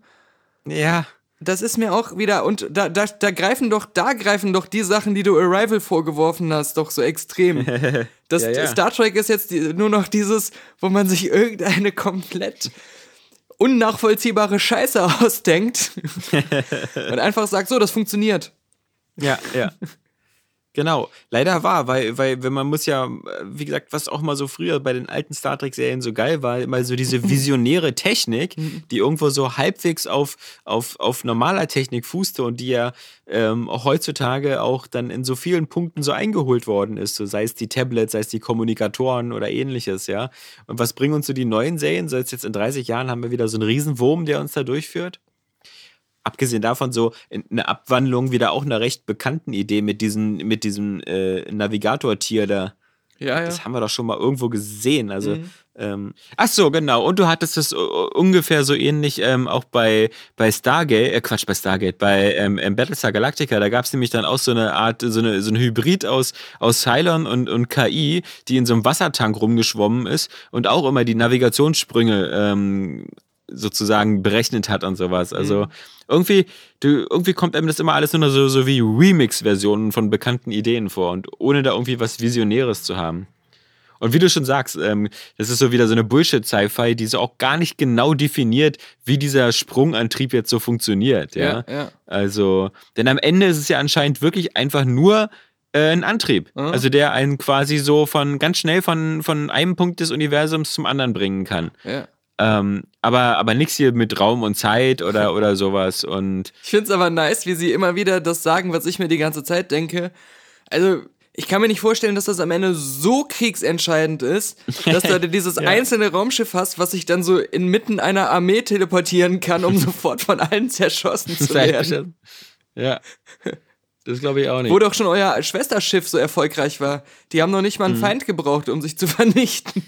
Ja, das ist mir auch wieder, und da, da, da greifen doch, da greifen doch die Sachen, die du Arrival vorgeworfen hast, doch so extrem. Das Ja, ja. Star Trek ist jetzt die, nur noch dieses, wo man sich irgendeine komplett unnachvollziehbare Scheiße ausdenkt und einfach sagt, so, das funktioniert. Ja, ja. Genau, leider war, weil, weil, wenn man muss ja, wie gesagt, was auch mal so früher bei den alten Star Trek-Serien so geil war, immer so diese visionäre Technik, die irgendwo so halbwegs auf, auf, auf normaler Technik fußte und die ja ähm, auch heutzutage auch dann in so vielen Punkten so eingeholt worden ist, so sei es die Tablets, sei es die Kommunikatoren oder ähnliches, ja. Und was bringen uns so die neuen Serien? So jetzt, jetzt in 30 Jahren haben wir wieder so einen Riesenwurm, der uns da durchführt. Abgesehen davon so eine Abwandlung wieder auch einer recht bekannten Idee mit, diesen, mit diesem äh, Navigator-Tier da. Ja, ja. Das haben wir doch schon mal irgendwo gesehen. Also, ähm, ach so, genau. Und du hattest es äh, ungefähr so ähnlich ähm, auch bei, bei Stargate, äh, Quatsch, bei Stargate, bei ähm, Battlestar Galactica. Da gab es nämlich dann auch so eine Art, so eine, so ein Hybrid aus, aus Cylon und, und KI, die in so einem Wassertank rumgeschwommen ist und auch immer die Navigationssprünge ähm, sozusagen berechnet hat und sowas. Also irgendwie, du, irgendwie kommt einem das immer alles nur so, so wie Remix-Versionen von bekannten Ideen vor und ohne da irgendwie was Visionäres zu haben. Und wie du schon sagst, ähm, das ist so wieder so eine Bullshit-Sci-Fi, die so auch gar nicht genau definiert, wie dieser Sprungantrieb jetzt so funktioniert. Ja? Ja, ja. Also, denn am Ende ist es ja anscheinend wirklich einfach nur äh, ein Antrieb. Mhm. Also der einen quasi so von ganz schnell von, von einem Punkt des Universums zum anderen bringen kann. ja. Ähm, aber aber nichts hier mit Raum und Zeit oder, oder sowas. Und Ich finde es aber nice, wie sie immer wieder das sagen, was ich mir die ganze Zeit denke. Also, ich kann mir nicht vorstellen, dass das am Ende so kriegsentscheidend ist, dass du dieses Ja. einzelne Raumschiff hast, was sich dann so inmitten einer Armee teleportieren kann, um sofort von allen zerschossen zu werden. ja. Das glaube ich auch nicht. Wo doch schon euer Schwesterschiff so erfolgreich war. Die haben noch nicht mal Mhm. einen Feind gebraucht, um sich zu vernichten.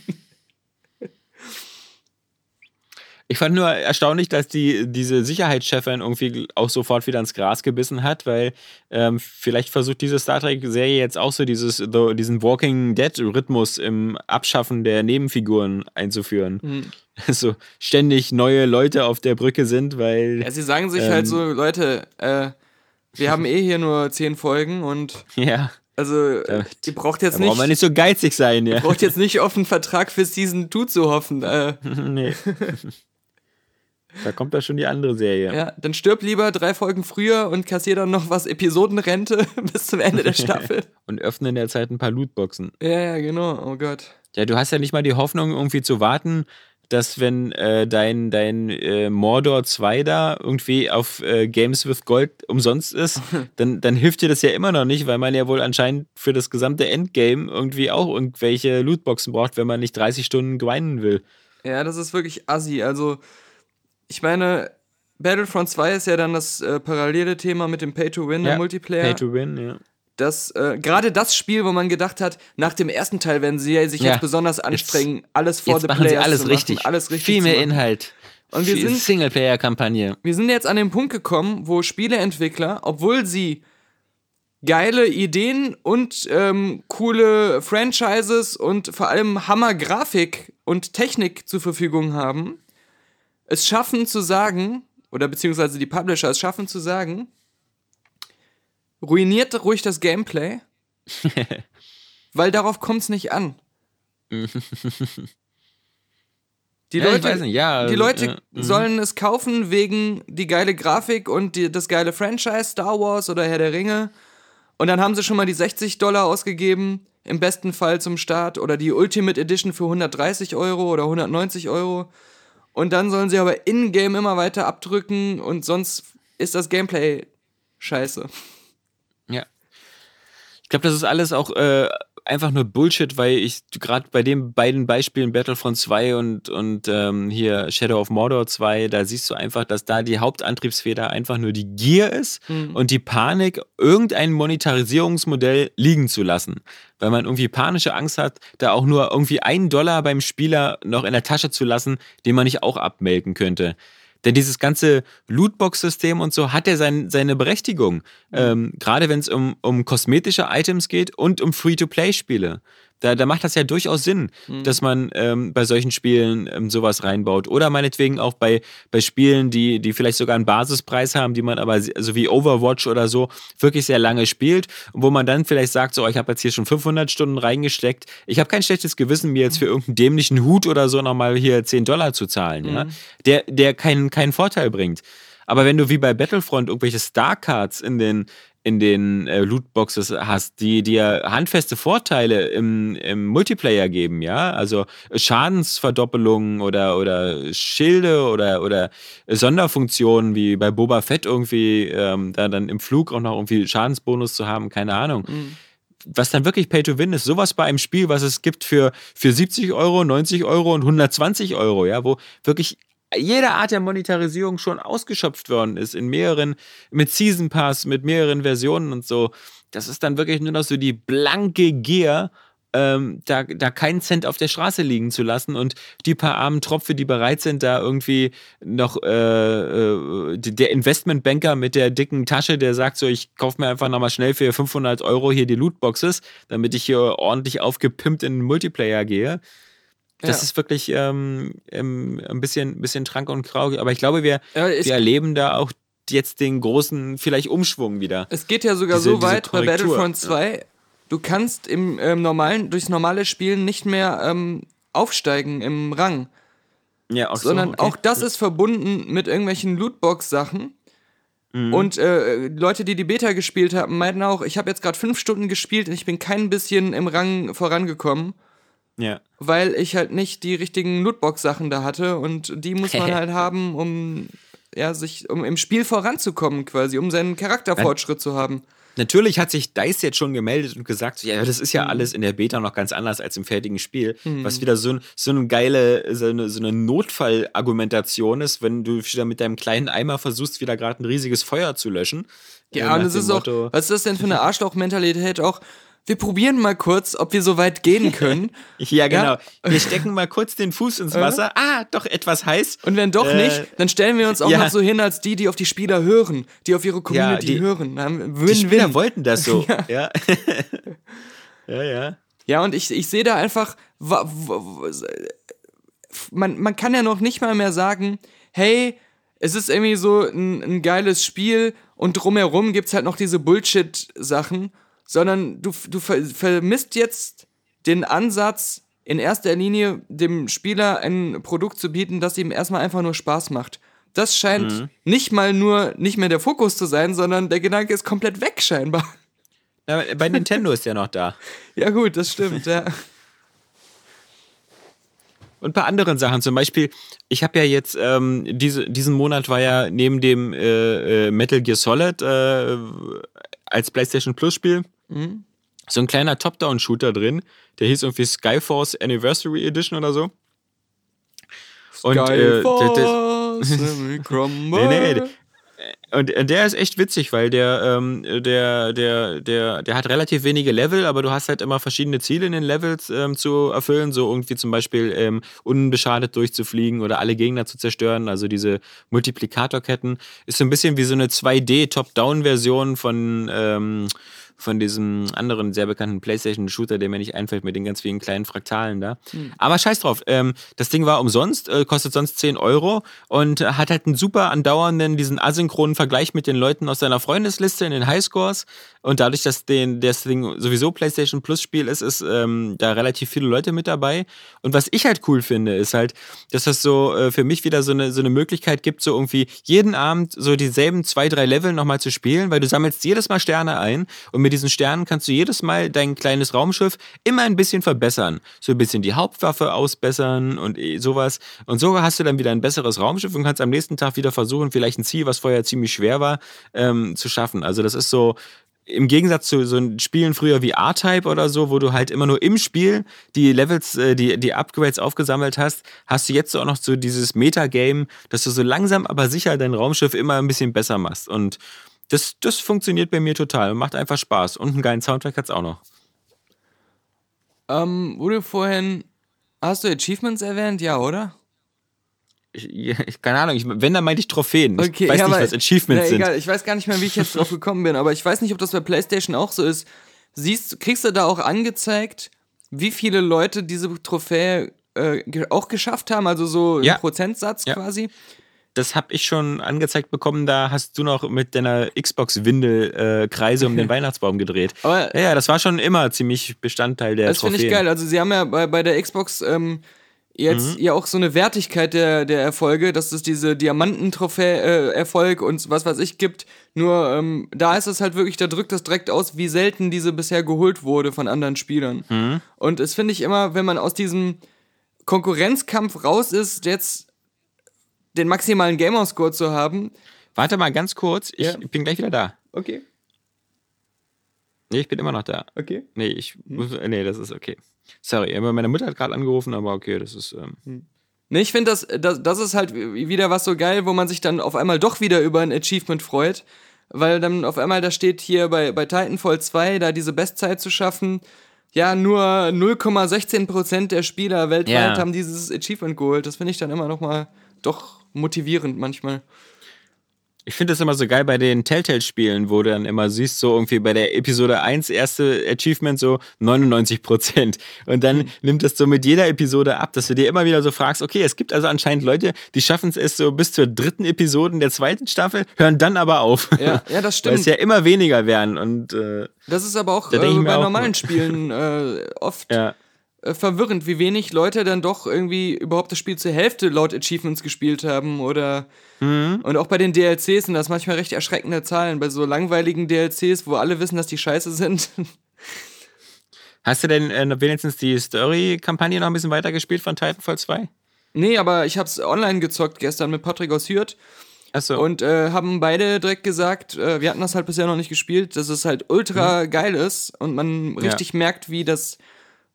Ich fand nur erstaunlich, dass die, diese Sicherheitschefin irgendwie auch sofort wieder ins Gras gebissen hat, weil ähm, vielleicht versucht diese Star Trek-Serie jetzt auch so dieses, so diesen Walking Dead-Rhythmus im Abschaffen der Nebenfiguren einzuführen. So ständig neue Leute auf der Brücke sind, weil. Ja, sie sagen sich Ähm. halt so, Leute, äh, wir haben eh hier nur zehn Folgen und Ja, also Da- ihr braucht da jetzt braucht nicht, man nicht so geizig sein, ja. braucht jetzt nicht auf einen Vertrag für Season 2 zu hoffen. Äh, nee. Da kommt da schon die andere Serie. ja, dann stirb lieber drei Folgen früher und kassier dann noch was Episodenrente bis zum Ende der Staffel. Und öffne in der Zeit ein paar Lootboxen. ja, ja, genau. Oh Gott. Ja, du hast ja nicht mal die Hoffnung, irgendwie zu warten, dass wenn äh, dein, dein äh, Mordor 2 da irgendwie auf äh, Games with Gold umsonst ist, dann, dann hilft dir das ja immer noch nicht, weil man ja wohl anscheinend für das gesamte Endgame irgendwie auch irgendwelche Lootboxen braucht, wenn man nicht 30 Stunden grinden will. Ja, das ist wirklich assi. Also, ich meine, Battlefront 2 ist ja dann das äh, parallele Thema mit dem Pay-to-Win Ja, im Multiplayer. Pay to win, ja. das äh, gerade das Spiel, wo man gedacht hat, nach dem ersten Teil werden sie sich Ja. jetzt besonders anstrengen, alles for Jetzt the machen sie players alles zu machen, richtig. alles richtig Viel mehr. Inhalt. Und wir sind- Singleplayer-Kampagne. Wir sind jetzt an den Punkt gekommen, wo Spieleentwickler, obwohl sie geile Ideen und ähm, coole Franchises und vor allem Hammer-Grafik und Technik zur Verfügung haben, es schaffen zu sagen, oder beziehungsweise die Publisher es schaffen zu sagen, ruiniert ruhig das Gameplay, weil darauf kommt es nicht an. Die Ja, Leute, nicht, ja, die also, Leute ja, mhm. sollen es kaufen wegen die geile Grafik und die, das geile Franchise Star Wars oder Herr der Ringe. Und dann haben sie schon mal die 60 Dollar ausgegeben, im besten Fall zum Start, oder die Ultimate Edition für 130 Euro oder 190 Euro. Und dann sollen sie aber in-game immer weiter abdrücken und sonst ist das Gameplay scheiße. Ja. Ich glaube, das ist alles auch äh, einfach nur Bullshit, weil ich gerade bei den beiden Beispielen Battlefront 2 und, und ähm, hier Shadow of Mordor 2, da siehst du einfach, dass da die Hauptantriebsfeder einfach nur die Gier ist und die Panik, irgendein Monetarisierungsmodell liegen zu lassen. Weil man irgendwie panische Angst hat, da auch nur irgendwie einen Dollar beim Spieler noch in der Tasche zu lassen, den man nicht auch abmelken könnte. Denn dieses ganze Lootbox-System und so hat ja sein, seine Berechtigung. Ähm, Gerade wenn es um, um kosmetische Items geht und um Free-to-Play-Spiele. Da, da macht das ja durchaus Sinn, dass man ähm, bei solchen Spielen ähm, sowas reinbaut. Oder meinetwegen auch bei, bei Spielen, die, die vielleicht sogar einen Basispreis haben, die man aber, so also wie Overwatch oder so, wirklich sehr lange spielt. Und wo man dann vielleicht sagt, so, ich habe jetzt hier schon 500 Stunden reingesteckt. Ich habe kein schlechtes Gewissen, mir jetzt für irgendeinen dämlichen Hut oder so nochmal hier 10 Dollar zu zahlen. Ja? Der, der keinen, keinen Vorteil bringt. Aber wenn du wie bei Battlefront irgendwelche Star-Cards in den, in den äh, Lootboxes hast, die dir handfeste Vorteile im, im Multiplayer geben, ja, also Schadensverdoppelungen oder, oder Schilde oder, oder Sonderfunktionen wie bei Boba Fett irgendwie, ähm, da dann im Flug auch noch irgendwie Schadensbonus zu haben, keine Ahnung. Was dann wirklich Pay to Win ist, sowas bei einem Spiel, was es gibt für, für 70 Euro, 90 Euro und 120 Euro, ja, wo wirklich jede Art der Monetarisierung schon ausgeschöpft worden ist, in mehreren, mit Season Pass, mit mehreren Versionen und so. Das ist dann wirklich nur noch so die blanke Gier, ähm, da, da keinen Cent auf der Straße liegen zu lassen und die paar armen Tropfe, die bereit sind, da irgendwie noch äh, äh, der Investmentbanker mit der dicken Tasche, der sagt so, ich kaufe mir einfach nochmal schnell für 500 Euro hier die Lootboxes, damit ich hier ordentlich aufgepimpt in den Multiplayer gehe. Das Ja. ist wirklich ähm, ein bisschen, bisschen trank und grau. Aber ich glaube, wir, Ja, wir erleben da auch jetzt den großen, vielleicht Umschwung wieder. Es geht ja sogar Diese- so weit bei Battlefront 2, du kannst im ähm, normalen, durchs normale Spielen nicht mehr ähm, aufsteigen im Rang, Ja, auch sondern so, okay. auch das ist verbunden mit irgendwelchen Lootbox-Sachen. Mhm. Und äh, Leute, die die Beta gespielt haben, meinten auch, ich habe jetzt gerade fünf Stunden gespielt und ich bin kein bisschen im Rang vorangekommen, Ja. weil ich halt nicht die richtigen Lootbox-Sachen da hatte und die muss man halt haben, um ja, sich, um im Spiel voranzukommen quasi, um seinen Charakterfortschritt zu haben. Natürlich hat sich DICE jetzt schon gemeldet und gesagt, ja, das ist Mhm. ja alles in der Beta noch ganz anders als im fertigen Spiel. Was wieder so, so eine geile, so eine, so eine Notfallargumentation ist, wenn du wieder mit deinem kleinen Eimer versuchst, wieder gerade ein riesiges Feuer zu löschen. Äh, Ja, nach und es dem ist auch, Motto- was ist das denn für eine Arschloch-Mentalität auch? Wir probieren mal kurz, ob wir so weit gehen können. Ja, genau. Ja. Wir stecken mal kurz den Fuß ins Wasser. Ah, doch etwas heiß. Und wenn doch Äh, nicht, dann stellen wir uns auch ja. noch so hin als die, die auf die Spieler hören, die auf ihre Community die- hören. Haben wir Die Spieler wollten das so. Ja. ja, ja. Ja, und ich, ich sehe da einfach, man, man kann ja noch nicht mal mehr sagen, hey, es ist irgendwie so ein, ein geiles Spiel und drumherum gibt es halt noch diese Bullshit-Sachen, sondern du, du ver vermisst jetzt den Ansatz, in erster Linie dem Spieler ein Produkt zu bieten, das ihm erstmal einfach nur Spaß macht. Das scheint nicht mal nur nicht mehr der Fokus zu sein, sondern der Gedanke ist komplett weg scheinbar. Ja, Bei Nintendo ist ja noch da. Ja gut, das stimmt, ja. Und bei anderen Sachen, zum Beispiel, ich habe ja jetzt, ähm, diese, diesen Monat war ja neben dem äh, äh, Metal Gear Solid äh, als PlayStation Plus Spiel so ein kleiner Top-Down-Shooter drin, der hieß irgendwie Skyforce Anniversary Edition oder so. Und, äh, der- Nee, nee, und der ist echt witzig, weil der, ähm, der, der, der, der hat relativ wenige Level, aber du hast halt immer verschiedene Ziele in den Levels ähm, zu erfüllen, so irgendwie zum Beispiel ähm, unbeschadet durchzufliegen oder alle Gegner zu zerstören, also diese Multiplikatorketten. Ist so ein bisschen wie so eine 2D-Top-Down-Version von, ähm, von diesem anderen sehr bekannten PlayStation-Shooter, der mir nicht einfällt, mit den ganz vielen kleinen Fraktalen da. Aber scheiß drauf, ähm, das Ding war umsonst, äh, kostet sonst 10 Euro und hat halt einen super andauernden, diesen asynchronen Vergleich mit den Leuten aus seiner Freundesliste in den Highscores. Und dadurch, dass den, das Ding sowieso PlayStation Plus-Spiel ist, ist ähm, da relativ viele Leute mit dabei. Und was ich halt cool finde, ist halt, dass das so äh, für mich wieder so eine, so eine Möglichkeit gibt, so irgendwie jeden Abend so dieselben zwei, drei Level nochmal zu spielen, weil du sammelst jedes Mal Sterne ein und mit diesen Sternen kannst du jedes Mal dein kleines Raumschiff immer ein bisschen verbessern. So ein bisschen die Hauptwaffe ausbessern und eh sowas. Und so hast du dann wieder ein besseres Raumschiff und kannst am nächsten Tag wieder versuchen, vielleicht ein Ziel, was vorher ziemlich schwer war, ähm, zu schaffen. Also das ist so, im Gegensatz zu so Spielen früher wie R-Type oder so, wo du halt immer nur im Spiel die Levels, äh, die, die Upgrades aufgesammelt hast, hast du jetzt auch noch so dieses Metagame, dass du so langsam aber sicher dein Raumschiff immer ein bisschen besser machst. Und das, das funktioniert bei mir total und macht einfach Spaß. Und einen geilen Soundtrack hat es auch noch. Ähm, wurde vorhin. Hast du Achievements erwähnt? Ja, oder? Ich, ich, keine Ahnung, ich, wenn, dann meinte ich Trophäen. Ich weiß ja, nicht, was Achievements na, sind. Egal, ich weiß gar nicht mehr, wie ich jetzt drauf gekommen bin, aber ich weiß nicht, ob das bei PlayStation auch so ist. Siehst, kriegst du da auch angezeigt, wie viele Leute diese Trophäe äh, auch geschafft haben? Also so Ja. im Prozentsatz Ja. quasi? Das habe ich schon angezeigt bekommen, da hast du noch mit deiner Xbox-Windel äh, Kreise um den Weihnachtsbaum gedreht. Aber- ja, ja, das war schon immer ziemlich Bestandteil der Das finde ich geil. Also sie haben ja bei, bei der Xbox ähm, jetzt Mhm. ja auch so eine Wertigkeit der, der Erfolge, dass es diese Diamantentrophäe-Erfolg und was weiß ich gibt. Nur ähm, da ist es halt wirklich, da drückt das direkt aus, wie selten diese bisher geholt wurde von anderen Spielern. Mhm. Und es finde ich immer, wenn man aus diesem Konkurrenzkampf raus ist, jetzt den maximalen Gamerscore zu haben. Warte mal ganz kurz, ich Ja. bin gleich wieder da. Okay, Nee, ich bin immer noch da. okay. Nee, ich muss, nee, das ist okay. Sorry, aber meine Mutter hat gerade angerufen, aber okay, das ist. Ähm, Nee, ich finde, das, das, das ist halt wieder was so geil, wo man sich dann auf einmal doch wieder über ein Achievement freut. Weil dann auf einmal da steht hier bei, bei Titanfall 2, da diese Bestzeit zu schaffen. Ja, nur 0,16% der Spieler weltweit Ja. haben dieses Achievement geholt. Das finde ich dann immer noch mal doch motivierend manchmal. Ich finde das immer so geil bei den Telltale-Spielen, wo du dann immer siehst, so irgendwie bei der Episode 1 erste Achievement so 99 Prozent. Und dann nimmt das so mit jeder Episode ab, dass du dir immer wieder so fragst, okay, es gibt also anscheinend Leute, die schaffen es erst so bis zur dritten Episode in der zweiten Staffel, hören dann aber auf. Ja, ja, das Weil es stimmt. ja immer weniger werden. Und äh, Das ist aber auch Da äh, bei normalen? Spielen äh, oft ja. Äh, verwirrend, wie wenig Leute dann doch irgendwie überhaupt das Spiel zur Hälfte laut Achievements gespielt haben oder Mhm. und auch bei den DLCs sind das manchmal recht erschreckende Zahlen bei so langweiligen DLCs, wo alle wissen, dass die scheiße sind. Hast du denn äh, wenigstens die Story-Kampagne noch ein bisschen weitergespielt von Titanfall 2? nee, aber ich hab's online gezockt gestern mit Patrick aus Hürth Achso. und äh, haben beide direkt gesagt, äh, wir hatten das halt bisher noch nicht gespielt, dass es halt ultra geil ist und man richtig merkt, wie das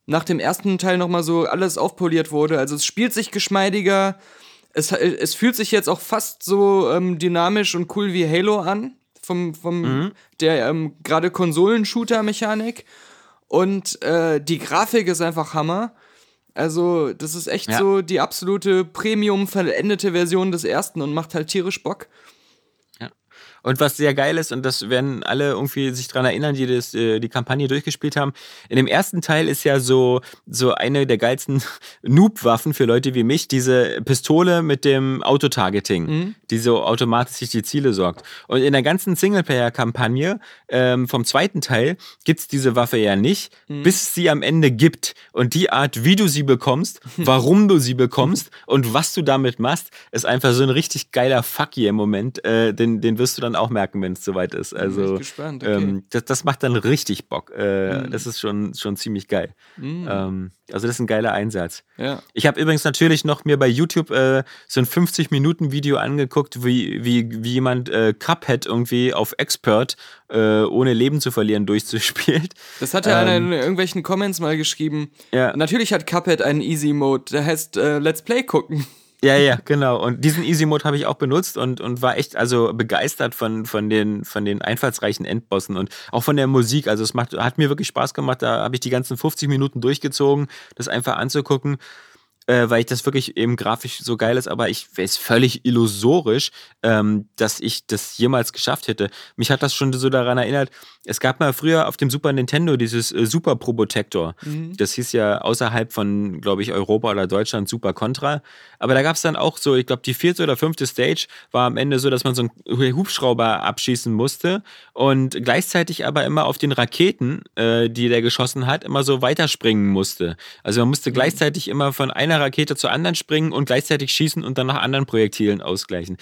nach dem ersten Teil nochmal so alles aufpoliert wurde. Also es spielt sich geschmeidiger, es, es fühlt sich jetzt auch fast so ähm, dynamisch und cool wie Halo an, vom, vom der ähm, gerade Konsolen-Shooter-Mechanik. Und äh, die Grafik ist einfach Hammer. Also, das ist echt Ja. so die absolute Premium-vollendete Version des ersten und macht halt tierisch Bock. Und was sehr geil ist, und das werden alle irgendwie sich dran erinnern, die das, äh, die Kampagne durchgespielt haben, in dem ersten Teil ist ja so, so eine der geilsten Noob-Waffen für Leute wie mich, diese Pistole mit dem Autotargeting, die so automatisch sich die Ziele sorgt. Und in der ganzen Singleplayer-Kampagne ähm, vom zweiten Teil gibt's diese Waffe ja nicht, bis es sie am Ende gibt. Und die Art, wie du sie bekommst, warum du sie bekommst und was du damit machst, ist einfach so ein richtig geiler Fuck hier im Moment. Äh, den, den wirst du dann auch merken, wenn es soweit ist. Also, ich gespannt, okay. ähm, das, das macht dann richtig Bock. Äh, Das ist schon, schon ziemlich geil. Ähm, also, das ist ein geiler Einsatz. Ja. Ich habe übrigens natürlich noch mir bei YouTube äh, so ein 50-Minuten-Video angeguckt, wie, wie, wie jemand äh, Cuphead irgendwie auf Expert äh, ohne Leben zu verlieren durchzuspielt. Das hat ja einer in irgendwelchen Comments mal geschrieben. Ja. Natürlich hat Cuphead einen Easy-Mode, der heißt äh, Let's Play gucken. Ja, ja, genau. Und diesen Easy Mode habe ich auch benutzt und, und war echt also begeistert von, von, den, von den einfallsreichen Endbossen und auch von der Musik. Also es macht, hat mir wirklich Spaß gemacht. Da habe ich die ganzen 50 Minuten durchgezogen, das einfach anzugucken. Äh, weil ich das wirklich eben grafisch so geil ist, aber ich weiß völlig illusorisch, ähm, dass ich das jemals geschafft hätte. Mich hat das schon so daran erinnert, es gab mal früher auf dem Super Nintendo dieses äh, Super Probotector. Das hieß ja außerhalb von, glaube ich, Europa oder Deutschland Super Contra. Aber da gab es dann auch so, ich glaube, die vierte oder fünfte Stage war am Ende so, dass man so einen Hubschrauber abschießen musste und gleichzeitig aber immer auf den Raketen, äh, die der geschossen hat, immer so weiterspringen musste. Also man musste gleichzeitig immer von einer Rakete zur anderen springen und gleichzeitig schießen und dann nach anderen Projektilen ausgleichen.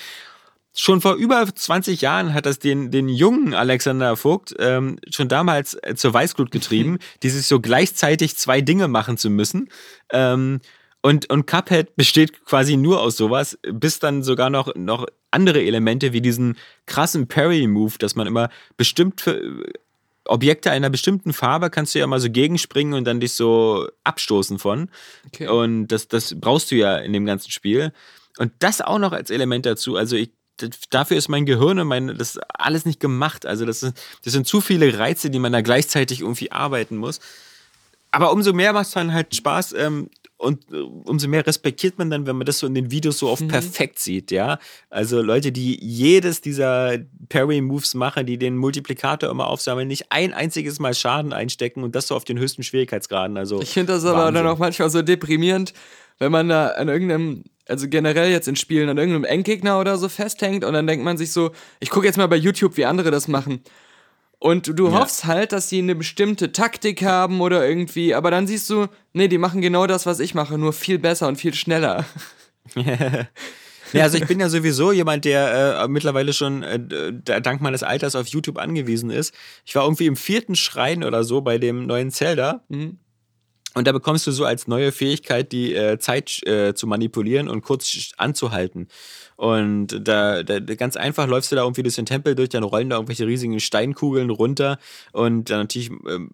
Schon vor über 20 Jahren hat das den, den jungen Alexander Vogt ähm, schon damals äh, zur Weißglut getrieben, dieses so gleichzeitig zwei Dinge machen zu müssen. Ähm, und, und Cuphead besteht quasi nur aus sowas, bis dann sogar noch, noch andere Elemente wie diesen krassen Parry-Move, dass man immer bestimmt für Objekte einer bestimmten Farbe kannst du ja mal so gegenspringen und dann dich so abstoßen von. Okay. Und das, das brauchst du ja in dem ganzen Spiel. Und das auch noch als Element dazu. Also ich, dafür ist mein Gehirn und mein, das ist alles nicht gemacht. Also das, ist, das sind zu viele Reize, die man da gleichzeitig irgendwie arbeiten muss. Aber umso mehr macht es dann halt Spaß ähm, und äh, umso mehr respektiert man dann, wenn man das so in den Videos so oft perfekt sieht, ja. Also Leute, die jedes dieser Parry-Moves machen, die den Multiplikator immer aufsammeln, nicht ein einziges Mal Schaden einstecken und das so auf den höchsten Schwierigkeitsgraden. Also Ich finde das aber Wahnsinn. dann auch manchmal so deprimierend, wenn man da an irgendeinem, also generell jetzt in Spielen, an irgendeinem Endgegner oder so festhängt und dann denkt man sich so, ich gucke jetzt mal bei YouTube, wie andere das machen. Und du Ja. hoffst halt, dass sie eine bestimmte Taktik haben oder irgendwie, aber dann siehst du, nee, die machen genau das, was ich mache, nur viel besser und viel schneller. Ja, also ich bin ja sowieso jemand, der äh, mittlerweile schon äh, dank meines Alters auf YouTube angewiesen ist. Ich war irgendwie im vierten Schrein oder so bei dem neuen Zelda. Und da bekommst du so als neue Fähigkeit die äh, Zeit äh, zu manipulieren und kurz anzuhalten. Und da, da ganz einfach läufst du da irgendwie durch den Tempel durch, dann rollen da irgendwelche riesigen Steinkugeln runter und dann natürlich ähm,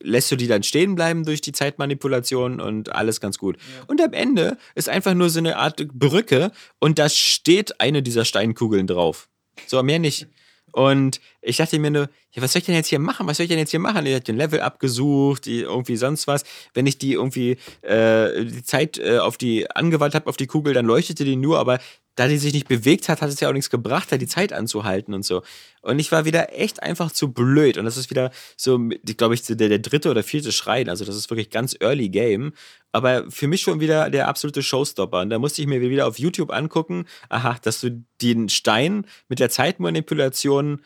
lässt du die dann stehen bleiben durch die Zeitmanipulation und alles ganz gut. Und am Ende ist einfach nur so eine Art Brücke und da steht eine dieser Steinkugeln drauf. So, mehr nicht. Und ich dachte mir nur, ja, was soll ich denn jetzt hier machen? Was soll ich denn jetzt hier machen? Ich habe den Level abgesucht, irgendwie sonst was. Wenn ich die irgendwie äh, die Zeit äh, auf die angewandt habe auf die Kugel, dann leuchtete die nur, aber da die sich nicht bewegt hat, hat es ja auch nichts gebracht, da die Zeit anzuhalten und so. Und ich war wieder echt einfach zu blöd. Und das ist wieder so, glaube ich, der, der dritte oder vierte Schrein. Also das ist wirklich ganz early Game. Aber für mich schon wieder der absolute Showstopper. Und da musste ich mir wieder auf YouTube angucken, aha, dass du den Stein mit der Zeitmanipulation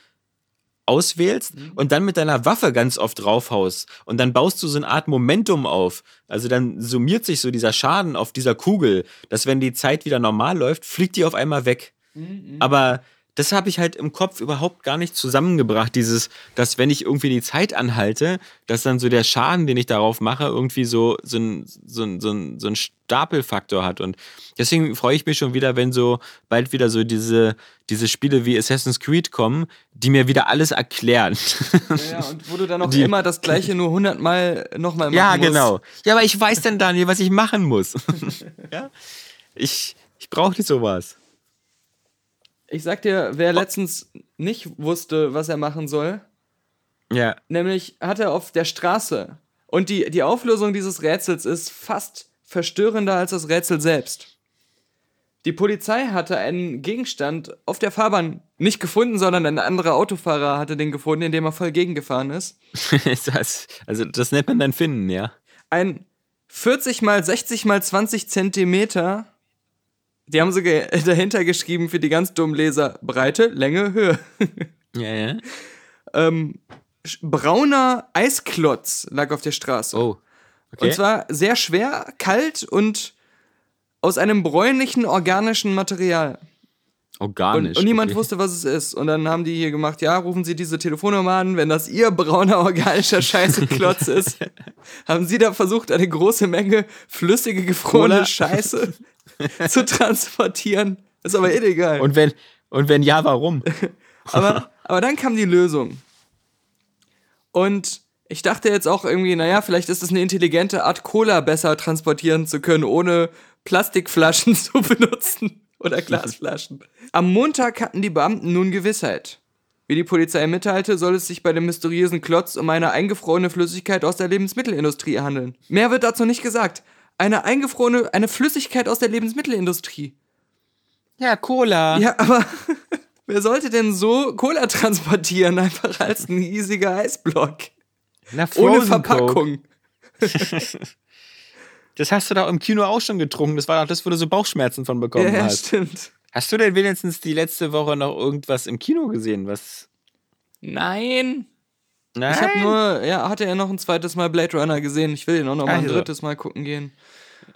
auswählst Mhm. und dann mit deiner Waffe ganz oft draufhaust. Und dann baust du so eine Art Momentum auf. Also dann summiert sich so dieser Schaden auf dieser Kugel, dass wenn die Zeit wieder normal läuft, fliegt die auf einmal weg. Mhm, Aber das habe ich halt im Kopf überhaupt gar nicht zusammengebracht, dieses, dass wenn ich irgendwie die Zeit anhalte, dass dann so der Schaden, den ich darauf mache, irgendwie so, so, ein, so, ein, so, ein, so ein Stapelfaktor hat. Und deswegen freue ich mich schon wieder, wenn so bald wieder so diese, diese Spiele wie Assassin's Creed kommen, die mir wieder alles erklären. Ja, und wo du dann auch Die- immer das gleiche nur hundertmal nochmal machen ja, musst. genau. Ja, aber ich weiß dann, Daniel, was ich machen muss. ja? Ich, ich brauche nicht sowas. Ich sag dir, wer letztens nicht wusste, was er machen soll, Ja. nämlich hat er auf der Straße. Und die, die Auflösung dieses Rätsels ist fast verstörender als das Rätsel selbst. Die Polizei hatte einen Gegenstand auf der Fahrbahn nicht gefunden, sondern ein anderer Autofahrer hatte den gefunden, indem er voll gegengefahren ist. Ist das, also das nennt man dann Finden, ja. Ein 40 mal 60 mal 20 Zentimeter, die haben ge- dahinter geschrieben für die ganz dummen Leser, Breite, Länge, Höhe. Ja, ja. ähm, brauner Eisklotz lag auf der Straße. Oh. Okay. Und zwar sehr schwer, kalt und aus einem bräunlichen organischen Material. Organisch. Und, und niemand okay. wusste, was es ist. Und dann haben die hier gemacht, ja, rufen Sie diese Telefonnummer an, wenn das Ihr brauner organischer Scheißeklotz ist. haben Sie da versucht, eine große Menge flüssige, gefrorene Cola. Scheiße zu transportieren. Ist aber illegal. Und wenn, und wenn ja, warum? Aber, aber dann kam die Lösung. Und ich dachte jetzt auch irgendwie, naja, vielleicht ist es eine intelligente Art, Cola besser transportieren zu können, ohne Plastikflaschen zu benutzen oder Glasflaschen. Am Montag hatten die Beamten nun Gewissheit. Wie die Polizei mitteilte, soll es sich bei dem mysteriösen Klotz um eine eingefrorene Flüssigkeit aus der Lebensmittelindustrie handeln. Mehr wird dazu nicht gesagt. Eine eingefrorene, eine Flüssigkeit aus der Lebensmittelindustrie. Ja, Cola. Ja, aber wer sollte denn so Cola transportieren, einfach als ein riesiger Eisblock? Na, Ohne. Verpackung. Das hast du da im Kino auch schon getrunken. Das war doch das, wo du so Bauchschmerzen von bekommen Ja, ja, hast. stimmt. Hast du denn wenigstens die letzte Woche noch irgendwas im Kino gesehen? Was? Nein. Nein. Ich habe nur, ja, hatte ja noch ein zweites Mal Blade Runner gesehen. Ich will ihn auch noch mal ein Also. drittes Mal gucken gehen.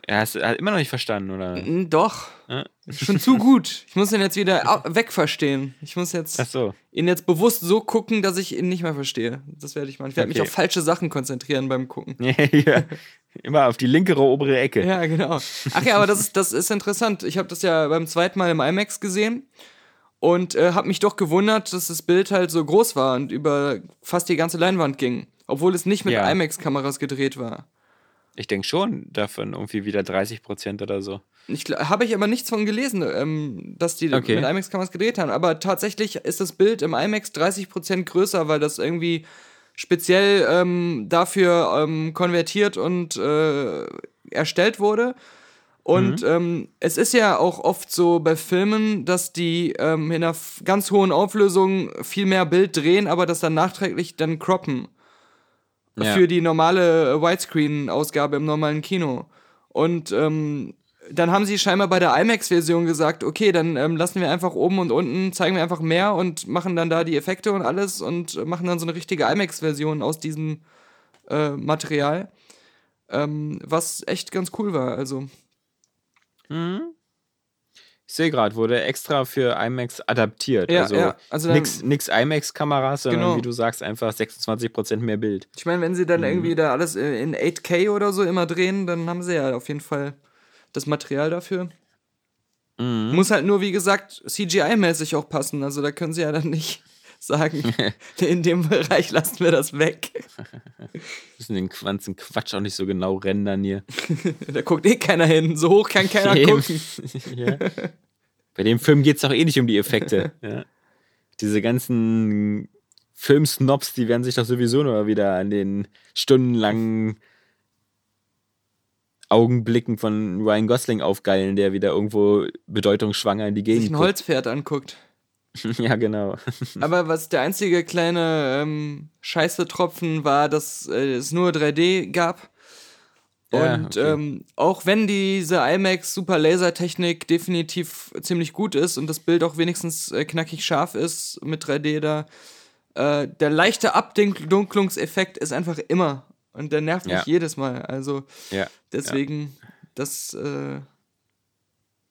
Ja, hast du hat immer noch nicht verstanden, oder? Doch. Ja. Schon zu gut. Ich muss ihn jetzt wieder wegverstehen. Ich muss jetzt so. ihn jetzt bewusst so gucken, dass ich ihn nicht mehr verstehe. Das werde ich machen. Ich werde mich Okay. auf falsche Sachen konzentrieren beim Gucken. ja. Immer auf die linkere obere Ecke. Ja, genau. Ach ja, aber das ist, das ist interessant. Ich habe das ja beim zweiten Mal im IMAX gesehen und äh, habe mich doch gewundert, dass das Bild halt so groß war und über fast die ganze Leinwand ging. Obwohl es nicht mit Ja. IMAX-Kameras gedreht war. Ich denke schon davon irgendwie wieder 30 Prozent oder so. Habe ich aber nichts von gelesen, ähm, dass die Okay. mit IMAX-Kameras gedreht haben. Aber tatsächlich ist das Bild im IMAX 30% größer, weil das irgendwie speziell ähm, dafür ähm, konvertiert und äh, erstellt wurde. Und ähm, es ist ja auch oft so bei Filmen, dass die ähm, in einer ganz hohen Auflösung viel mehr Bild drehen, aber das dann nachträglich dann croppen Ja. für die normale äh, Widescreen-Ausgabe im normalen Kino. Und ähm, dann haben sie scheinbar bei der IMAX-Version gesagt, okay, dann ähm, lassen wir einfach oben und unten, zeigen wir einfach mehr und machen dann da die Effekte und alles und machen dann so eine richtige IMAX-Version aus diesem äh, Material. Ähm, was echt ganz cool war, also. Ich sehe gerade, wurde extra für IMAX adaptiert. Ja, also ja, also nix IMAX-Kameras, sondern Genau. wie du sagst, einfach 26 Prozent mehr Bild. Ich meine, wenn sie dann irgendwie da alles äh, in 8K oder so immer drehen, dann haben sie ja auf jeden Fall das Material dafür. Muss halt nur, wie gesagt, CGI-mäßig auch passen. Also da können sie ja dann nicht sagen, in dem Bereich lassen wir das weg. müssen den ganzen Quatsch auch nicht so genau rendern hier. Da guckt eh keiner hin. So hoch kann keiner Eben. gucken. ja. Bei dem Film geht es doch eh nicht um die Effekte. Ja. Diese ganzen Filmsnobs, die werden sich doch sowieso nur wieder an den stundenlangen Augenblicken von Ryan Gosling aufgeilen, der wieder irgendwo bedeutungsschwanger in die Sich Gegend ein Holzpferd anguckt. Ja, genau. Aber was der einzige kleine ähm, Scheiße-Tropfen war, dass äh, es nur 3D gab. Ja, Und okay. ähm, auch wenn diese IMAX Super Laser Technik definitiv ziemlich gut ist und das Bild auch wenigstens äh, knackig scharf ist mit 3D da, äh, der leichte Abdunklungseffekt ist einfach immer und der nervt mich Ja. jedes Mal. Also Ja. deswegen, das, äh,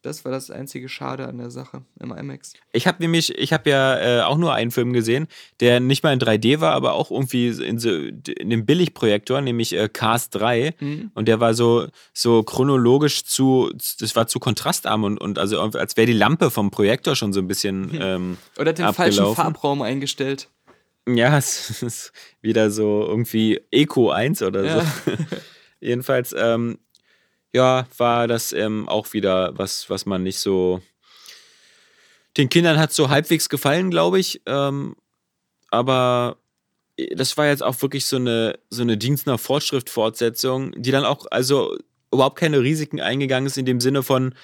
das war das einzige Schade an der Sache im IMAX. Ich habe nämlich, ich habe ja äh, auch nur einen Film gesehen, der nicht mal in 3D war, aber auch irgendwie in, so, in dem Billigprojektor, nämlich äh, Cars 3. Mhm. Und der war so, so chronologisch zu, das war zu kontrastarm und, und also als wäre die Lampe vom Projektor schon so ein bisschen ähm, Oder den falschen abgelaufen. Farbraum eingestellt. Ja, es ist wieder so irgendwie Eco 1 oder Ja. so. Jedenfalls, ähm, ja, war das ähm, auch wieder was, was man nicht so. Den Kindern hat so halbwegs gefallen, glaube ich. Ähm, aber äh, das war jetzt auch wirklich so eine, so eine Dienst nach Fortschritt-Fortsetzung, die dann auch also überhaupt keine Risiken eingegangen ist in dem Sinne von,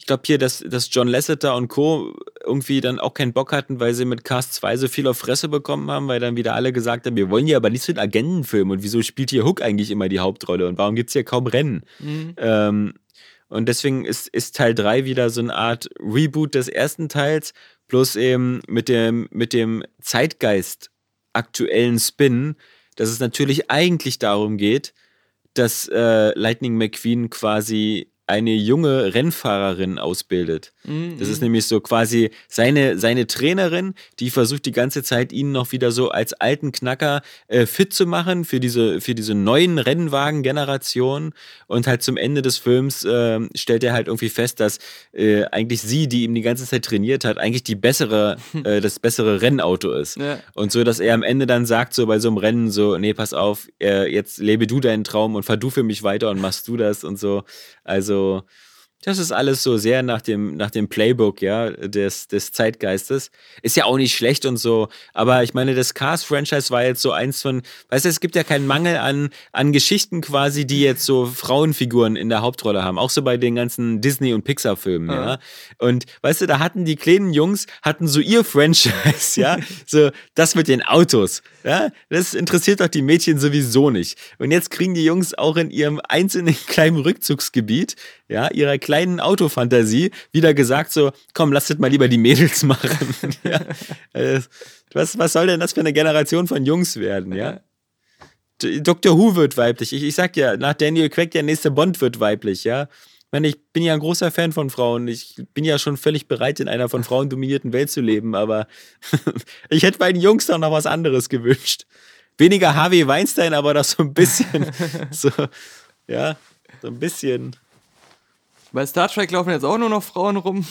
ich glaube hier, dass, dass John Lasseter und Co. irgendwie dann auch keinen Bock hatten, weil sie mit Cast 2 so viel auf Fresse bekommen haben, weil dann wieder alle gesagt haben, wir wollen hier aber nicht so einen Agentenfilm und wieso spielt hier Hook eigentlich immer die Hauptrolle und warum gibt es hier kaum Rennen? Ähm, und deswegen ist, ist Teil 3 wieder so eine Art Reboot des ersten Teils, bloß eben mit dem, mit dem Zeitgeist aktuellen Spin, dass es natürlich eigentlich darum geht, dass äh, Lightning McQueen quasi eine junge Rennfahrerin ausbildet. Das ist nämlich so quasi seine, seine Trainerin, die versucht die ganze Zeit, ihn noch wieder so als alten Knacker äh, fit zu machen für diese, für diese neuen Rennwagen-Generationen. Und halt zum Ende des Films äh, stellt er halt irgendwie fest, dass äh, eigentlich sie, die ihm die ganze Zeit trainiert hat, eigentlich die bessere, äh, das bessere Rennauto ist. Ja. Und so, dass er am Ende dann sagt, so bei so einem Rennen, so, nee, pass auf, äh, jetzt lebe du deinen Traum und fahr du für mich weiter und machst du das und so. Also, jo das ist alles so sehr nach dem, nach dem Playbook, ja, des, des Zeitgeistes. Ist ja auch nicht schlecht und so, aber ich meine, das Cars-Franchise war jetzt so eins von, weißt du, es gibt ja keinen Mangel an, an Geschichten quasi, die jetzt so Frauenfiguren in der Hauptrolle haben. Auch so bei den ganzen Disney- und Pixar-Filmen, ja. Und weißt du, da hatten die kleinen Jungs, hatten so ihr Franchise, ja, so das mit den Autos, ja, das interessiert doch die Mädchen sowieso nicht. Und jetzt kriegen die Jungs auch in ihrem einzelnen kleinen Rückzugsgebiet, ja, ihrer kleinen Autofantasie wieder gesagt so, komm, lasst mal lieber die Mädels machen. ja. Äh, was, was soll denn das für eine Generation von Jungs werden, ja? Dr. Who wird weiblich. Ich, ich sag ja, nach Daniel Craig der nächste Bond wird weiblich, ja. Ich meine, ich bin ja ein großer Fan von Frauen. Ich bin ja schon völlig bereit, in einer von Frauen dominierten Welt zu leben, aber ich hätte bei den Jungs doch noch was anderes gewünscht. Weniger Harvey Weinstein, aber doch so ein bisschen, so, ja, so ein bisschen. Bei Star Trek laufen jetzt auch nur noch Frauen rum.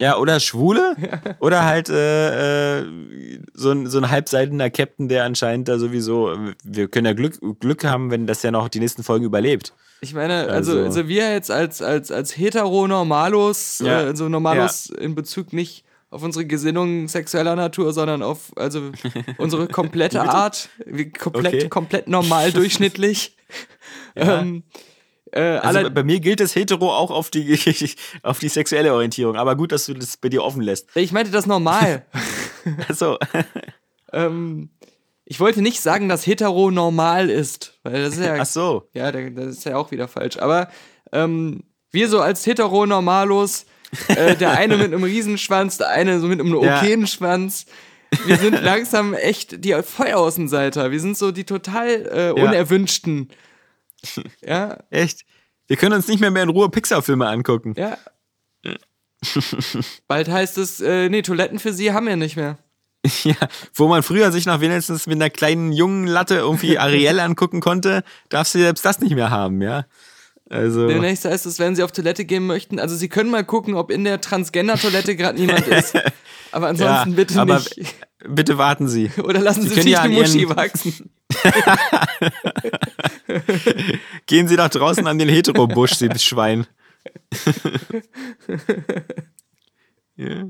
Ja, oder Schwule. Oder halt äh, äh, so, ein, so ein halbseitener Captain, der anscheinend da sowieso. Wir können ja Glück, Glück haben, wenn das ja noch die nächsten Folgen überlebt. Ich meine, also, Also- also wir jetzt als, als, als Hetero-Normalos, Ja. äh, also Normalos in Bezug nicht auf unsere Gesinnung sexueller Natur, sondern auf also unsere komplette Art, wie komplett, Okay. komplett normal durchschnittlich. ähm, äh, Also bei mir gilt das Hetero auch auf die, auf die sexuelle Orientierung. Aber gut, dass du das bei dir offen lässt. ich meinte das normal. Achso. ähm, ich wollte nicht sagen, dass hetero normal ist, weil das ist ja Ach so. Ja, da- das ist ja auch wieder falsch. Aber ähm, wir so als Heteronormalos, äh, der eine mit einem Riesenschwanz, der eine so mit einem okayen Schwanz. Wir sind langsam echt die Vollaußenseiter. Wir sind so die total äh, unerwünschten. Ja, Echt? Wir können uns nicht mehr, mehr in Ruhe Pixar-Filme angucken. ja. Bald heißt es, äh, nee, Toiletten für sie haben wir nicht mehr. Ja, wo man früher sich noch wenigstens mit einer kleinen jungen Latte irgendwie Ariel angucken konnte, darfst du selbst das nicht mehr haben, ja. Also, Demnächst heißt es, wenn Sie auf Toilette gehen möchten, also Sie können mal gucken, ob in der Transgender-Toilette gerade niemand ist. Aber ansonsten Ja, bitte aber nicht. Bitte warten Sie. Oder lassen Sie, können sich ja eine Muschi wachsen. Gehen Sie nach draußen an den Heterobusch, Sie Schwein. ja.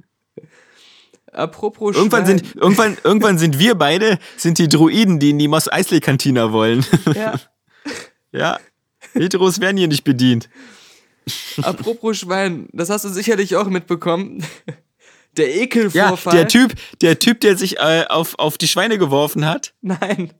Apropos Irgendwann Schwein. sind, irgendwann, irgendwann sind wir beide, sind die Druiden, die in die Moss Eisley Kantina wollen. Ja, ja. Heteros werden hier nicht bedient. apropos Schwein, das hast du sicherlich auch mitbekommen. Der Ja, Ekelvorfall. der Typ, der Typ, der sich äh, auf, auf die Schweine geworfen hat. Nein.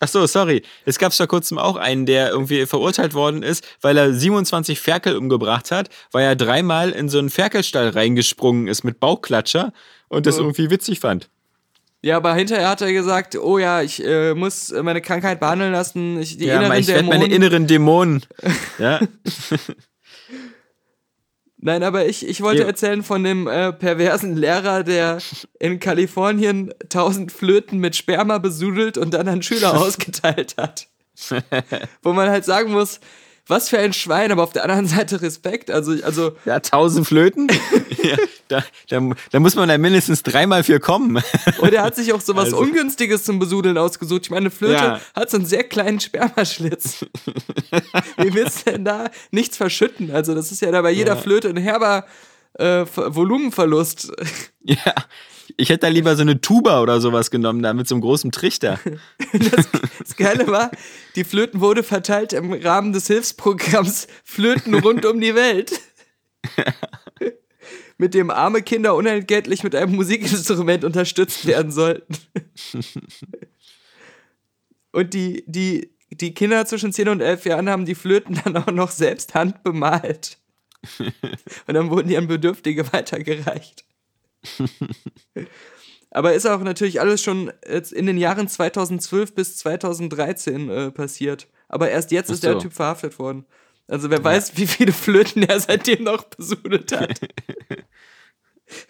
Ach so, sorry. Es gab vor kurzem auch einen, der irgendwie verurteilt worden ist, weil er 27 Ferkel umgebracht hat, weil er dreimal in so einen Ferkelstall reingesprungen ist mit Bauchklatscher und das Oh. irgendwie witzig fand. Ja, aber hinterher hat er gesagt, oh ja, ich äh, muss meine Krankheit behandeln lassen, ich, die Ja, inneren ich werde meine Dämonen. inneren Dämonen. Ja, Nein, aber ich, ich wollte Ja. erzählen von dem äh, perversen Lehrer, der in Kalifornien tausend Flöten mit Sperma besudelt und dann an Schüler ausgeteilt hat. Wo man halt sagen muss, was für ein Schwein, aber auf der anderen Seite Respekt. Also, also ja tausend Flöten. ja, da, da, da muss man da mindestens dreimal für kommen. und er hat sich auch so was Also- Ungünstiges zum Besudeln ausgesucht. Ich meine, eine Flöte Ja. hat so einen sehr kleinen Spermaschlitz. Wie willst du denn da nichts verschütten? Also, das ist ja da bei jeder Ja. Flöte ein herber äh, Ver- Volumenverlust. ja, ich hätte da lieber so eine Tuba oder sowas genommen, da mit so einem großen Trichter. Das Geile war, die Flöten wurde verteilt im Rahmen des Hilfsprogramms Flöten rund um die Welt. mit dem arme Kinder unentgeltlich mit einem Musikinstrument unterstützt werden sollten. Und die, die, die Kinder zwischen 10 und 11 Jahren haben die Flöten dann auch noch selbst handbemalt. Und dann wurden die an Bedürftige weitergereicht. Aber ist auch natürlich alles schon in den Jahren 2012 bis 2013 äh, passiert. Aber erst jetzt Ach ist der so. Typ verhaftet worden. Also wer weiß, wie viele Flöten er seitdem noch besudelt hat.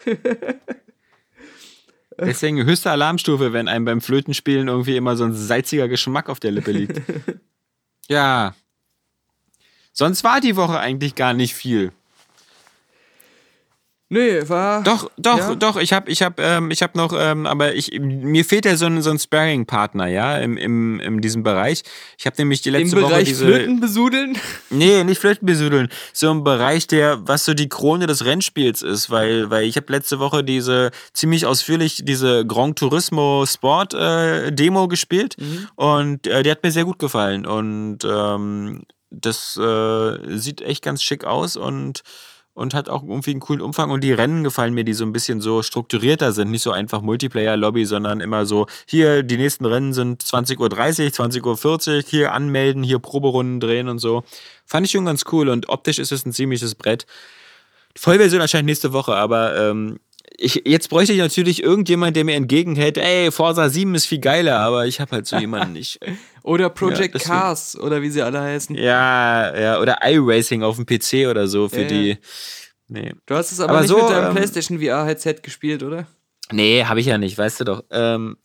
Deswegen höchste Alarmstufe, wenn einem beim Flötenspielen irgendwie immer so ein salziger Geschmack auf der Lippe liegt. ja. Sonst war die Woche eigentlich gar nicht viel. Nee, war. Doch, doch, Ja. doch. Ich habe, ich habe, ähm, ich habe noch, ähm, aber ich, mir fehlt ja so ein, so ein Sparring-Partner, ja, im, im, in diesem Bereich. Ich habe nämlich die Im letzte Woche Bereich diese, Flöten besudeln? Nee, nicht Flötenbesudeln. So ein Bereich, der, was so die Krone des Rennspiels ist, weil, weil ich habe letzte Woche diese ziemlich ausführlich diese Grand Turismo Sport äh, Demo gespielt und äh, die hat mir sehr gut gefallen und ähm, das äh, sieht echt ganz schick aus und und hat auch irgendwie einen coolen Umfang und die Rennen gefallen mir, die so ein bisschen so strukturierter sind, nicht so einfach Multiplayer-Lobby, sondern immer so, hier, die nächsten Rennen sind 20.30 Uhr, 20.40 Uhr, hier anmelden, hier Proberunden drehen und so. Fand ich schon ganz cool und optisch ist es ein ziemliches Brett. Vollversion erscheint nächste Woche, aber ähm, ich, jetzt bräuchte ich natürlich irgendjemand, der mir entgegenhält, ey, Forza 7 ist viel geiler, aber ich habe halt so jemanden nicht. Oder Project deswegen- Cars oder wie sie alle heißen. Ja, ja, oder iRacing auf dem PC oder so für Ja, die. ja. Nee. Du hast es aber, Aber nicht so, mit deinem ähm, PlayStation VR-Headset gespielt, oder? Nee, habe ich ja nicht, weißt du doch. Ähm,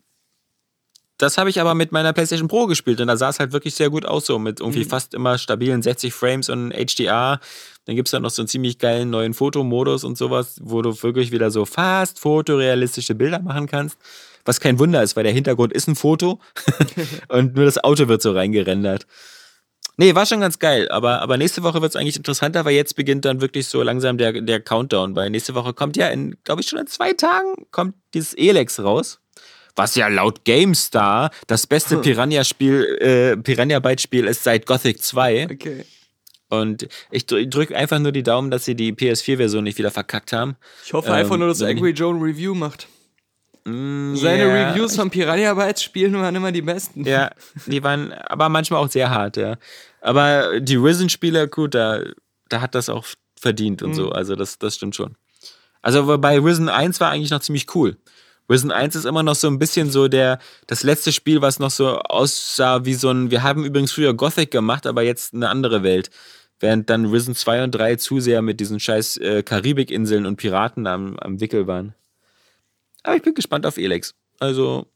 das habe ich aber mit meiner PlayStation Pro gespielt und da sah es halt wirklich sehr gut aus, so mit irgendwie fast immer stabilen 60 Frames und HDR. Dann gibt es dann noch so einen ziemlich geilen neuen Fotomodus und sowas, wo du wirklich wieder so fast fotorealistische Bilder machen kannst. Was kein Wunder ist, weil der Hintergrund ist ein Foto und nur das Auto wird so reingerendert. Nee, war schon ganz geil, aber, aber nächste Woche wird es eigentlich interessanter, weil jetzt beginnt dann wirklich so langsam der, der Countdown, weil nächste Woche kommt ja in, glaube ich, schon in zwei Tagen kommt dieses Elex raus. Was ja laut GameStar das beste Piranha-Spiel, äh, Piranha-Byte-Spiel ist seit Gothic 2. Okay. Und ich drücke einfach nur die Daumen, dass sie die PS4-Version nicht wieder verkackt haben. Ich hoffe Ähm, einfach nur, dass Angry Joe ein Review macht. Seine ja, Reviews von Piranha Bytes spielen waren immer die besten. Ja, die waren aber manchmal auch sehr hart, ja. Aber die Risen-Spieler, gut, da, da hat das auch verdient und so. Also das, das stimmt schon. Also bei Risen 1 war eigentlich noch ziemlich cool. Risen 1 ist immer noch so ein bisschen so der, das letzte Spiel, was noch so aussah wie so ein, wir haben übrigens früher Gothic gemacht, aber jetzt eine andere Welt. Während dann Risen 2 und 3 zu sehr mit diesen scheiß äh, Karibikinseln und Piraten am, am Wickel waren. Aber ich bin gespannt auf Elex. Also,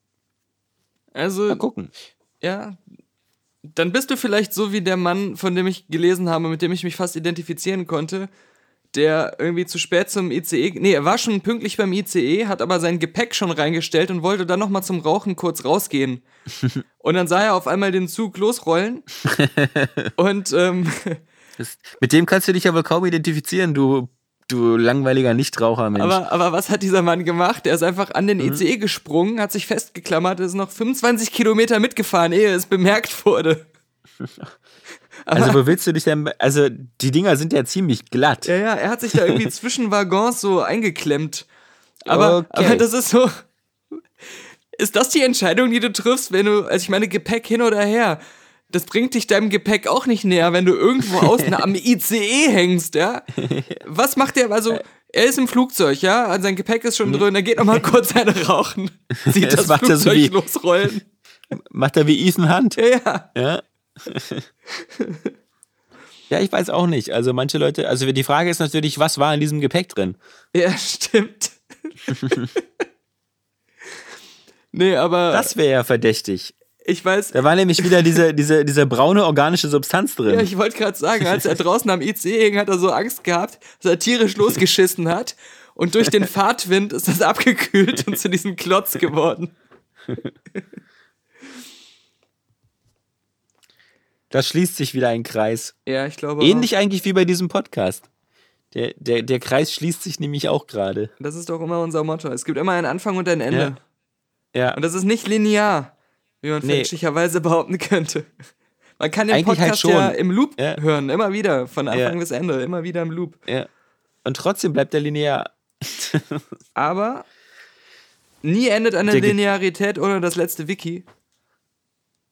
Also, mal gucken. ja. dann bist du vielleicht so wie der Mann, von dem ich gelesen habe, mit dem ich mich fast identifizieren konnte, der irgendwie zu spät zum ICE, nee, er war schon pünktlich beim ICE, hat aber sein Gepäck schon reingestellt und wollte dann nochmal zum Rauchen kurz rausgehen. Und dann sah er auf einmal den Zug losrollen und ähm, Das, mit dem kannst du dich ja wohl kaum identifizieren, du, du langweiliger Nichtraucher-Mensch. Aber, aber was hat dieser Mann gemacht? Er ist einfach an den ICE gesprungen, hat sich festgeklammert, ist noch 25 Kilometer mitgefahren, ehe es bemerkt wurde. Also, wo willst du dich denn. Also, die Dinger sind ja ziemlich glatt. Ja, ja, er hat sich da irgendwie zwischen Waggons so eingeklemmt. Aber, Okay. aber das ist so. Ist das die Entscheidung, die du triffst, wenn du, also ich meine, Gepäck hin oder her? Das bringt dich deinem Gepäck auch nicht näher, wenn du irgendwo außen am ICE hängst, ja? Was macht der? Also, er ist im Flugzeug, ja? Also sein Gepäck ist schon drin, er geht nochmal kurz eine rauchen. Sieht Das das, macht er so Flugzeug wie- losrollen. Macht er wie Ethan Hunt. Ja, ja. Ja. ja, ich weiß auch nicht. Also, manche Leute. Also, die Frage ist natürlich, was war in diesem Gepäck drin? Ja, stimmt. nee, aber Das wäre ja verdächtig. ich weiß, Da war nämlich wieder diese, diese, diese braune organische Substanz drin. Ja, ich wollte gerade sagen, als er draußen am ICE hing, hat er so Angst gehabt, dass er tierisch losgeschissen hat. Und durch den Fahrtwind ist das abgekühlt und zu diesem Klotz geworden. Da schließt sich wieder ein Kreis. Ja, ich glaube. Ähnlich eigentlich wie bei diesem Podcast. Der, der, der Kreis schließt sich nämlich auch gerade. Auch. Das ist doch immer unser Motto. Es gibt immer einen Anfang und ein Ende. Ja. Und das ist nicht linear, wie man Nee. fälschlicherweise behaupten könnte. Man kann den Eigentlich halt Podcast ja schon. im Loop Ja. hören, immer wieder, von Anfang Ja. bis Ende, immer wieder im Loop. ja. Und trotzdem bleibt der linear. Aber nie endet eine Linearität ohne das letzte Wiki.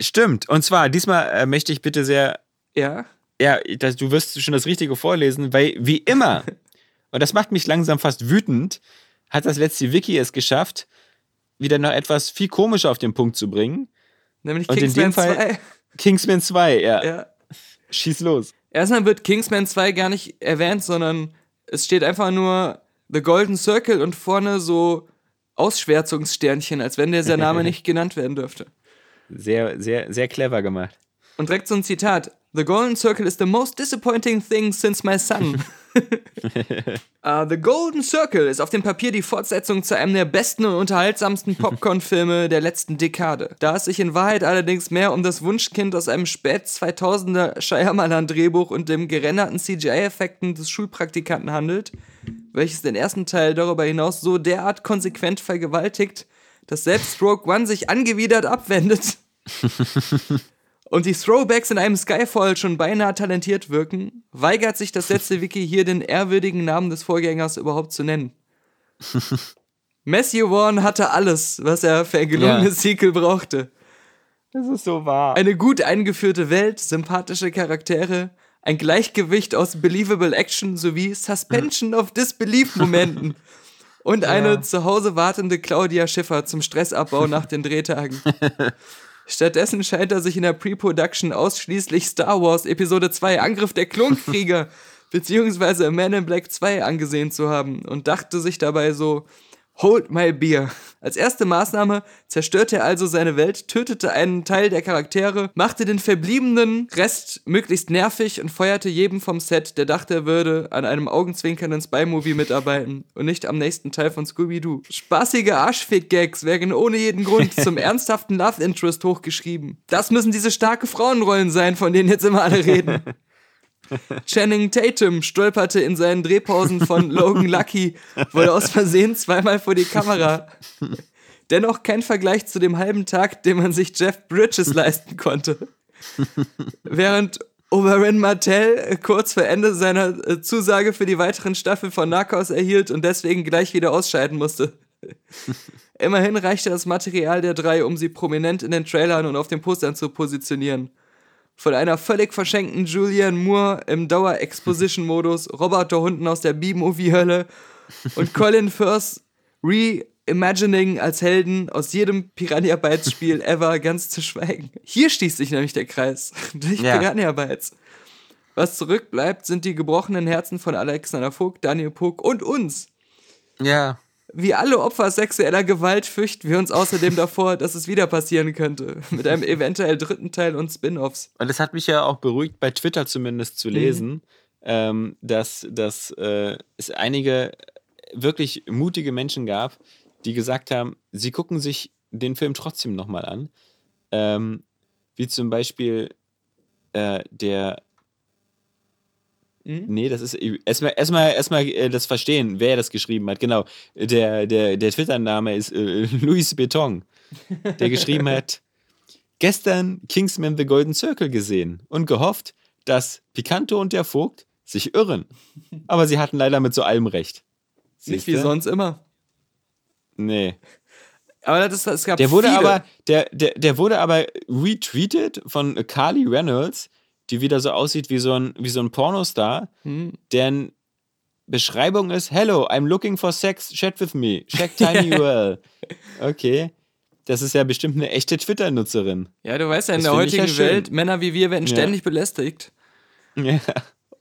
Stimmt. Und zwar, diesmal äh, möchte ich bitte sehr Ja. Ja, das, du wirst schon das Richtige vorlesen, weil wie immer, und das macht mich langsam fast wütend, hat das letzte Wiki es geschafft, wieder noch etwas viel komischer auf den Punkt zu bringen. Nämlich Und in Kingsman dem Fall- 2. Kingsman 2, ja. Ja. Schieß los. Erstmal wird Kingsman 2 gar nicht erwähnt, sondern es steht einfach nur The Golden Circle und vorne so Ausschwärzungssternchen, als wenn dieser Name nicht genannt werden dürfte. Sehr, sehr, sehr clever gemacht. Und direkt so ein Zitat. The Golden Circle is the most disappointing thing since my son. Uh, the Golden Circle ist auf dem Papier die Fortsetzung zu einem der besten und unterhaltsamsten Popcorn-Filme der letzten Dekade. Da es sich in Wahrheit allerdings mehr um das Wunschkind aus einem spät 2000er Shyamalan-Drehbuch und dem gerenderten CGI-Effekten des Schulpraktikanten handelt, welches den ersten Teil darüber hinaus so derart konsequent vergewaltigt, dass selbst Stroke One sich angewidert abwendet und die Throwbacks in einem Skyfall schon beinahe talentiert wirken, weigert sich das letzte Wiki hier den ehrwürdigen Namen des Vorgängers überhaupt zu nennen. Matthew Vaughn hatte alles, was er für ein gelungenes Sequel brauchte. Das ist so wahr. Eine gut eingeführte Welt, sympathische Charaktere, ein Gleichgewicht aus believable Action sowie Suspension of Disbelief-Momenten und eine zu Hause wartende Claudia Schiffer zum Stressabbau nach den Drehtagen. Stattdessen scheint er sich in der Pre-Production ausschließlich Star Wars Episode 2 Angriff der Klonkrieger beziehungsweise Man in Black 2 angesehen zu haben und dachte sich dabei so, Hold my beer. Als erste Maßnahme zerstörte er also seine Welt, tötete einen Teil der Charaktere, machte den verbliebenen Rest möglichst nervig und feuerte jedem vom Set, der dachte, er würde an einem augenzwinkernden Spy-Movie mitarbeiten und nicht am nächsten Teil von Scooby-Doo. Spaßige Arschfick-Gags werden ohne jeden Grund zum ernsthaften Love-Interest hochgeschrieben. Das müssen diese starke Frauenrollen sein, von denen jetzt immer alle reden. Channing Tatum stolperte in seinen Drehpausen von Logan Lucky wohl aus Versehen zweimal vor die Kamera. Dennoch kein Vergleich zu dem halben Tag, den man sich Jeff Bridges leisten konnte. Während Oberyn Martell kurz vor Ende seiner äh, Zusage für die weiteren Staffel von Narcos erhielt und deswegen gleich wieder ausscheiden musste. Immerhin reichte das Material der drei, um sie prominent in den Trailern und auf den Postern zu positionieren von einer völlig verschenkten Julianne Moore im Dauer-Exposition-Modus, Robert da unten aus der B-Movie-Hölle und Colin Firth Reimagining als Helden aus jedem Piranha Bytes-Spiel ever ganz zu schweigen. Hier schließt sich nämlich der Kreis durch Ja. Piranha Bytes. Was zurückbleibt, sind die gebrochenen Herzen von Alexander Vogt, Daniel Puck und uns. Ja. Wie alle Opfer sexueller Gewalt fürchten wir uns außerdem davor, dass es wieder passieren könnte. Mit einem eventuell dritten Teil und Spin-offs. Und das hat mich ja auch beruhigt, bei Twitter zumindest zu lesen, ähm, dass, dass äh, es einige wirklich mutige Menschen gab, die gesagt haben, sie gucken sich den Film trotzdem nochmal an. Ähm, wie zum Beispiel äh, der. Nee, das ist erstmal erstmal erstmal äh, das verstehen, wer das geschrieben hat. Genau. Der der der Twitter-Name ist äh, Luis Beton, der geschrieben hat: Gestern Kingsman The Golden Circle gesehen und gehofft, dass Picanto und der Vogt sich irren. Aber sie hatten leider mit so allem recht. Nicht wie sonst immer. Nee. Aber das, es gab Der wurde viele. aber, der, der, der wurde aber retweetet von Carly Reynolds, die wieder so aussieht wie so ein, wie so ein Pornostar, Hm. deren Beschreibung ist: Hello, I'm looking for sex, chat with me. Check tiny URL. Okay. Das ist ja bestimmt eine echte Twitter-Nutzerin. Ja, du weißt ja, in Das der ja heutigen schön. Welt, Männer wie wir werden Ja. ständig belästigt. Ja.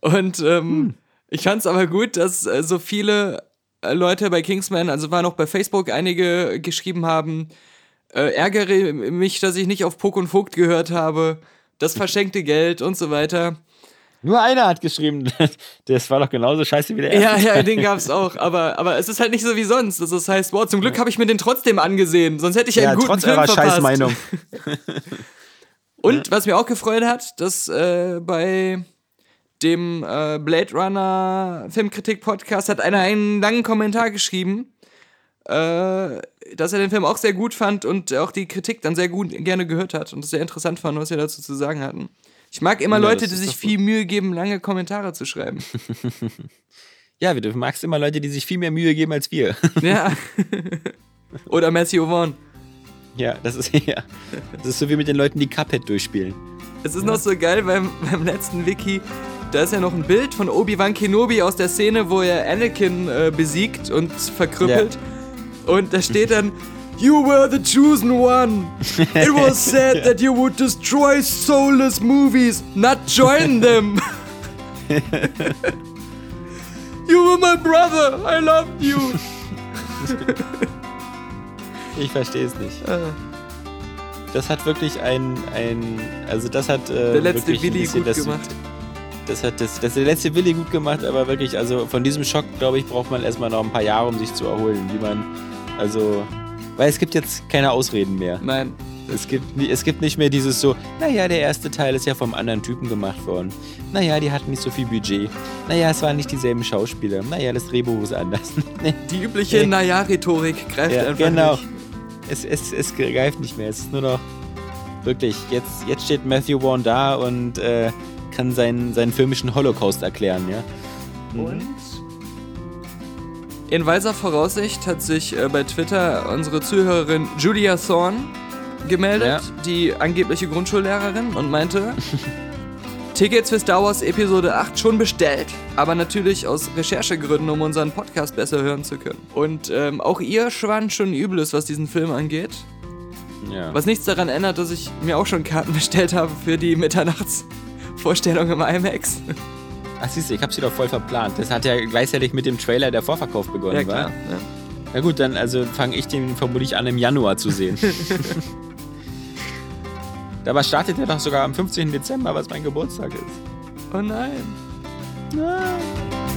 Und ähm, Hm. ich fand es aber gut, dass äh, so viele äh, Leute bei Kingsman, also waren auch bei Facebook einige geschrieben haben, äh, ärgere mich, dass ich nicht auf Puck und Vogt gehört habe, das verschenkte Geld und so weiter. Nur einer hat geschrieben, das war doch genauso scheiße wie der erste. Ja, ja, den gab's auch, aber, aber es ist halt nicht so wie sonst. Das heißt, wow, zum Glück habe ich mir den trotzdem angesehen, sonst hätte ich Ja, einen guten trotz Film eurer verpasst. Scheißmeinung. Und was mir auch gefreut hat, dass äh, bei dem äh, Blade Runner Filmkritik Podcast hat einer einen langen Kommentar geschrieben, dass er den Film auch sehr gut fand und auch die Kritik dann sehr gut gerne gehört hat und es sehr interessant fand, was wir dazu zu sagen hatten. Ich mag immer Ja, Leute, die sich viel Mühe geben, lange Kommentare zu schreiben. Ja, du magst immer Leute, die sich viel mehr Mühe geben als wir. ja. Oder Matthew Vaughn. Ja, das ist ja. Das ist so wie mit den Leuten, die Cuphead durchspielen. Es ist noch so geil beim, beim letzten Wiki. Da ist ja noch ein Bild von Obi-Wan Kenobi aus der Szene, wo er Anakin äh, besiegt und verkrüppelt. Und da steht dann: You were the chosen one. It was said that you would destroy soulless movies, not join them. you were my brother. I loved you. Ich verstehe es nicht. Äh, Das hat wirklich ein, ein also das hat äh, Der letzte Willi gut das, gemacht. Das hat das, das der letzte Willi gut gemacht, aber wirklich, also von diesem Schock, glaube ich, braucht man erstmal noch ein paar Jahre, um sich zu erholen, wie man, also, weil es gibt jetzt keine Ausreden mehr. Nein. Es gibt, es gibt nicht mehr dieses so, naja, der erste Teil ist ja vom anderen Typen gemacht worden. Naja, die hatten nicht so viel Budget. Naja, es waren nicht dieselben Schauspieler. Naja, das Drehbuch ist anders. Die übliche Nee. Naja-Rhetorik greift Ja, einfach genau. nicht. Es, es, es greift nicht mehr. Es ist nur noch wirklich, jetzt, jetzt steht Matthew Vaughn da und äh, kann seinen, seinen filmischen Holocaust erklären, ja. Und in weiser Voraussicht hat sich äh, bei Twitter unsere Zuhörerin Julia Thorne gemeldet, Ja. die angebliche Grundschullehrerin, und meinte, Tickets für Star Wars Episode 8 schon bestellt, aber natürlich aus Recherchegründen, um unseren Podcast besser hören zu können. Und ähm, auch ihr schwant schon Übles, was diesen Film angeht. ja. Was nichts daran ändert, dass ich mir auch schon Karten bestellt habe für die Mitternachtsvorstellung im IMAX. Ach, siehst du, ich hab sie doch voll verplant. Das hat ja gleichzeitig mit dem Trailer der Vorverkauf begonnen, Ja, klar. Ja. Na gut, dann also fange ich den vermutlich an im Januar zu sehen. Dabei startet er doch sogar am 15. Dezember, was mein Geburtstag ist. Oh nein. Nein.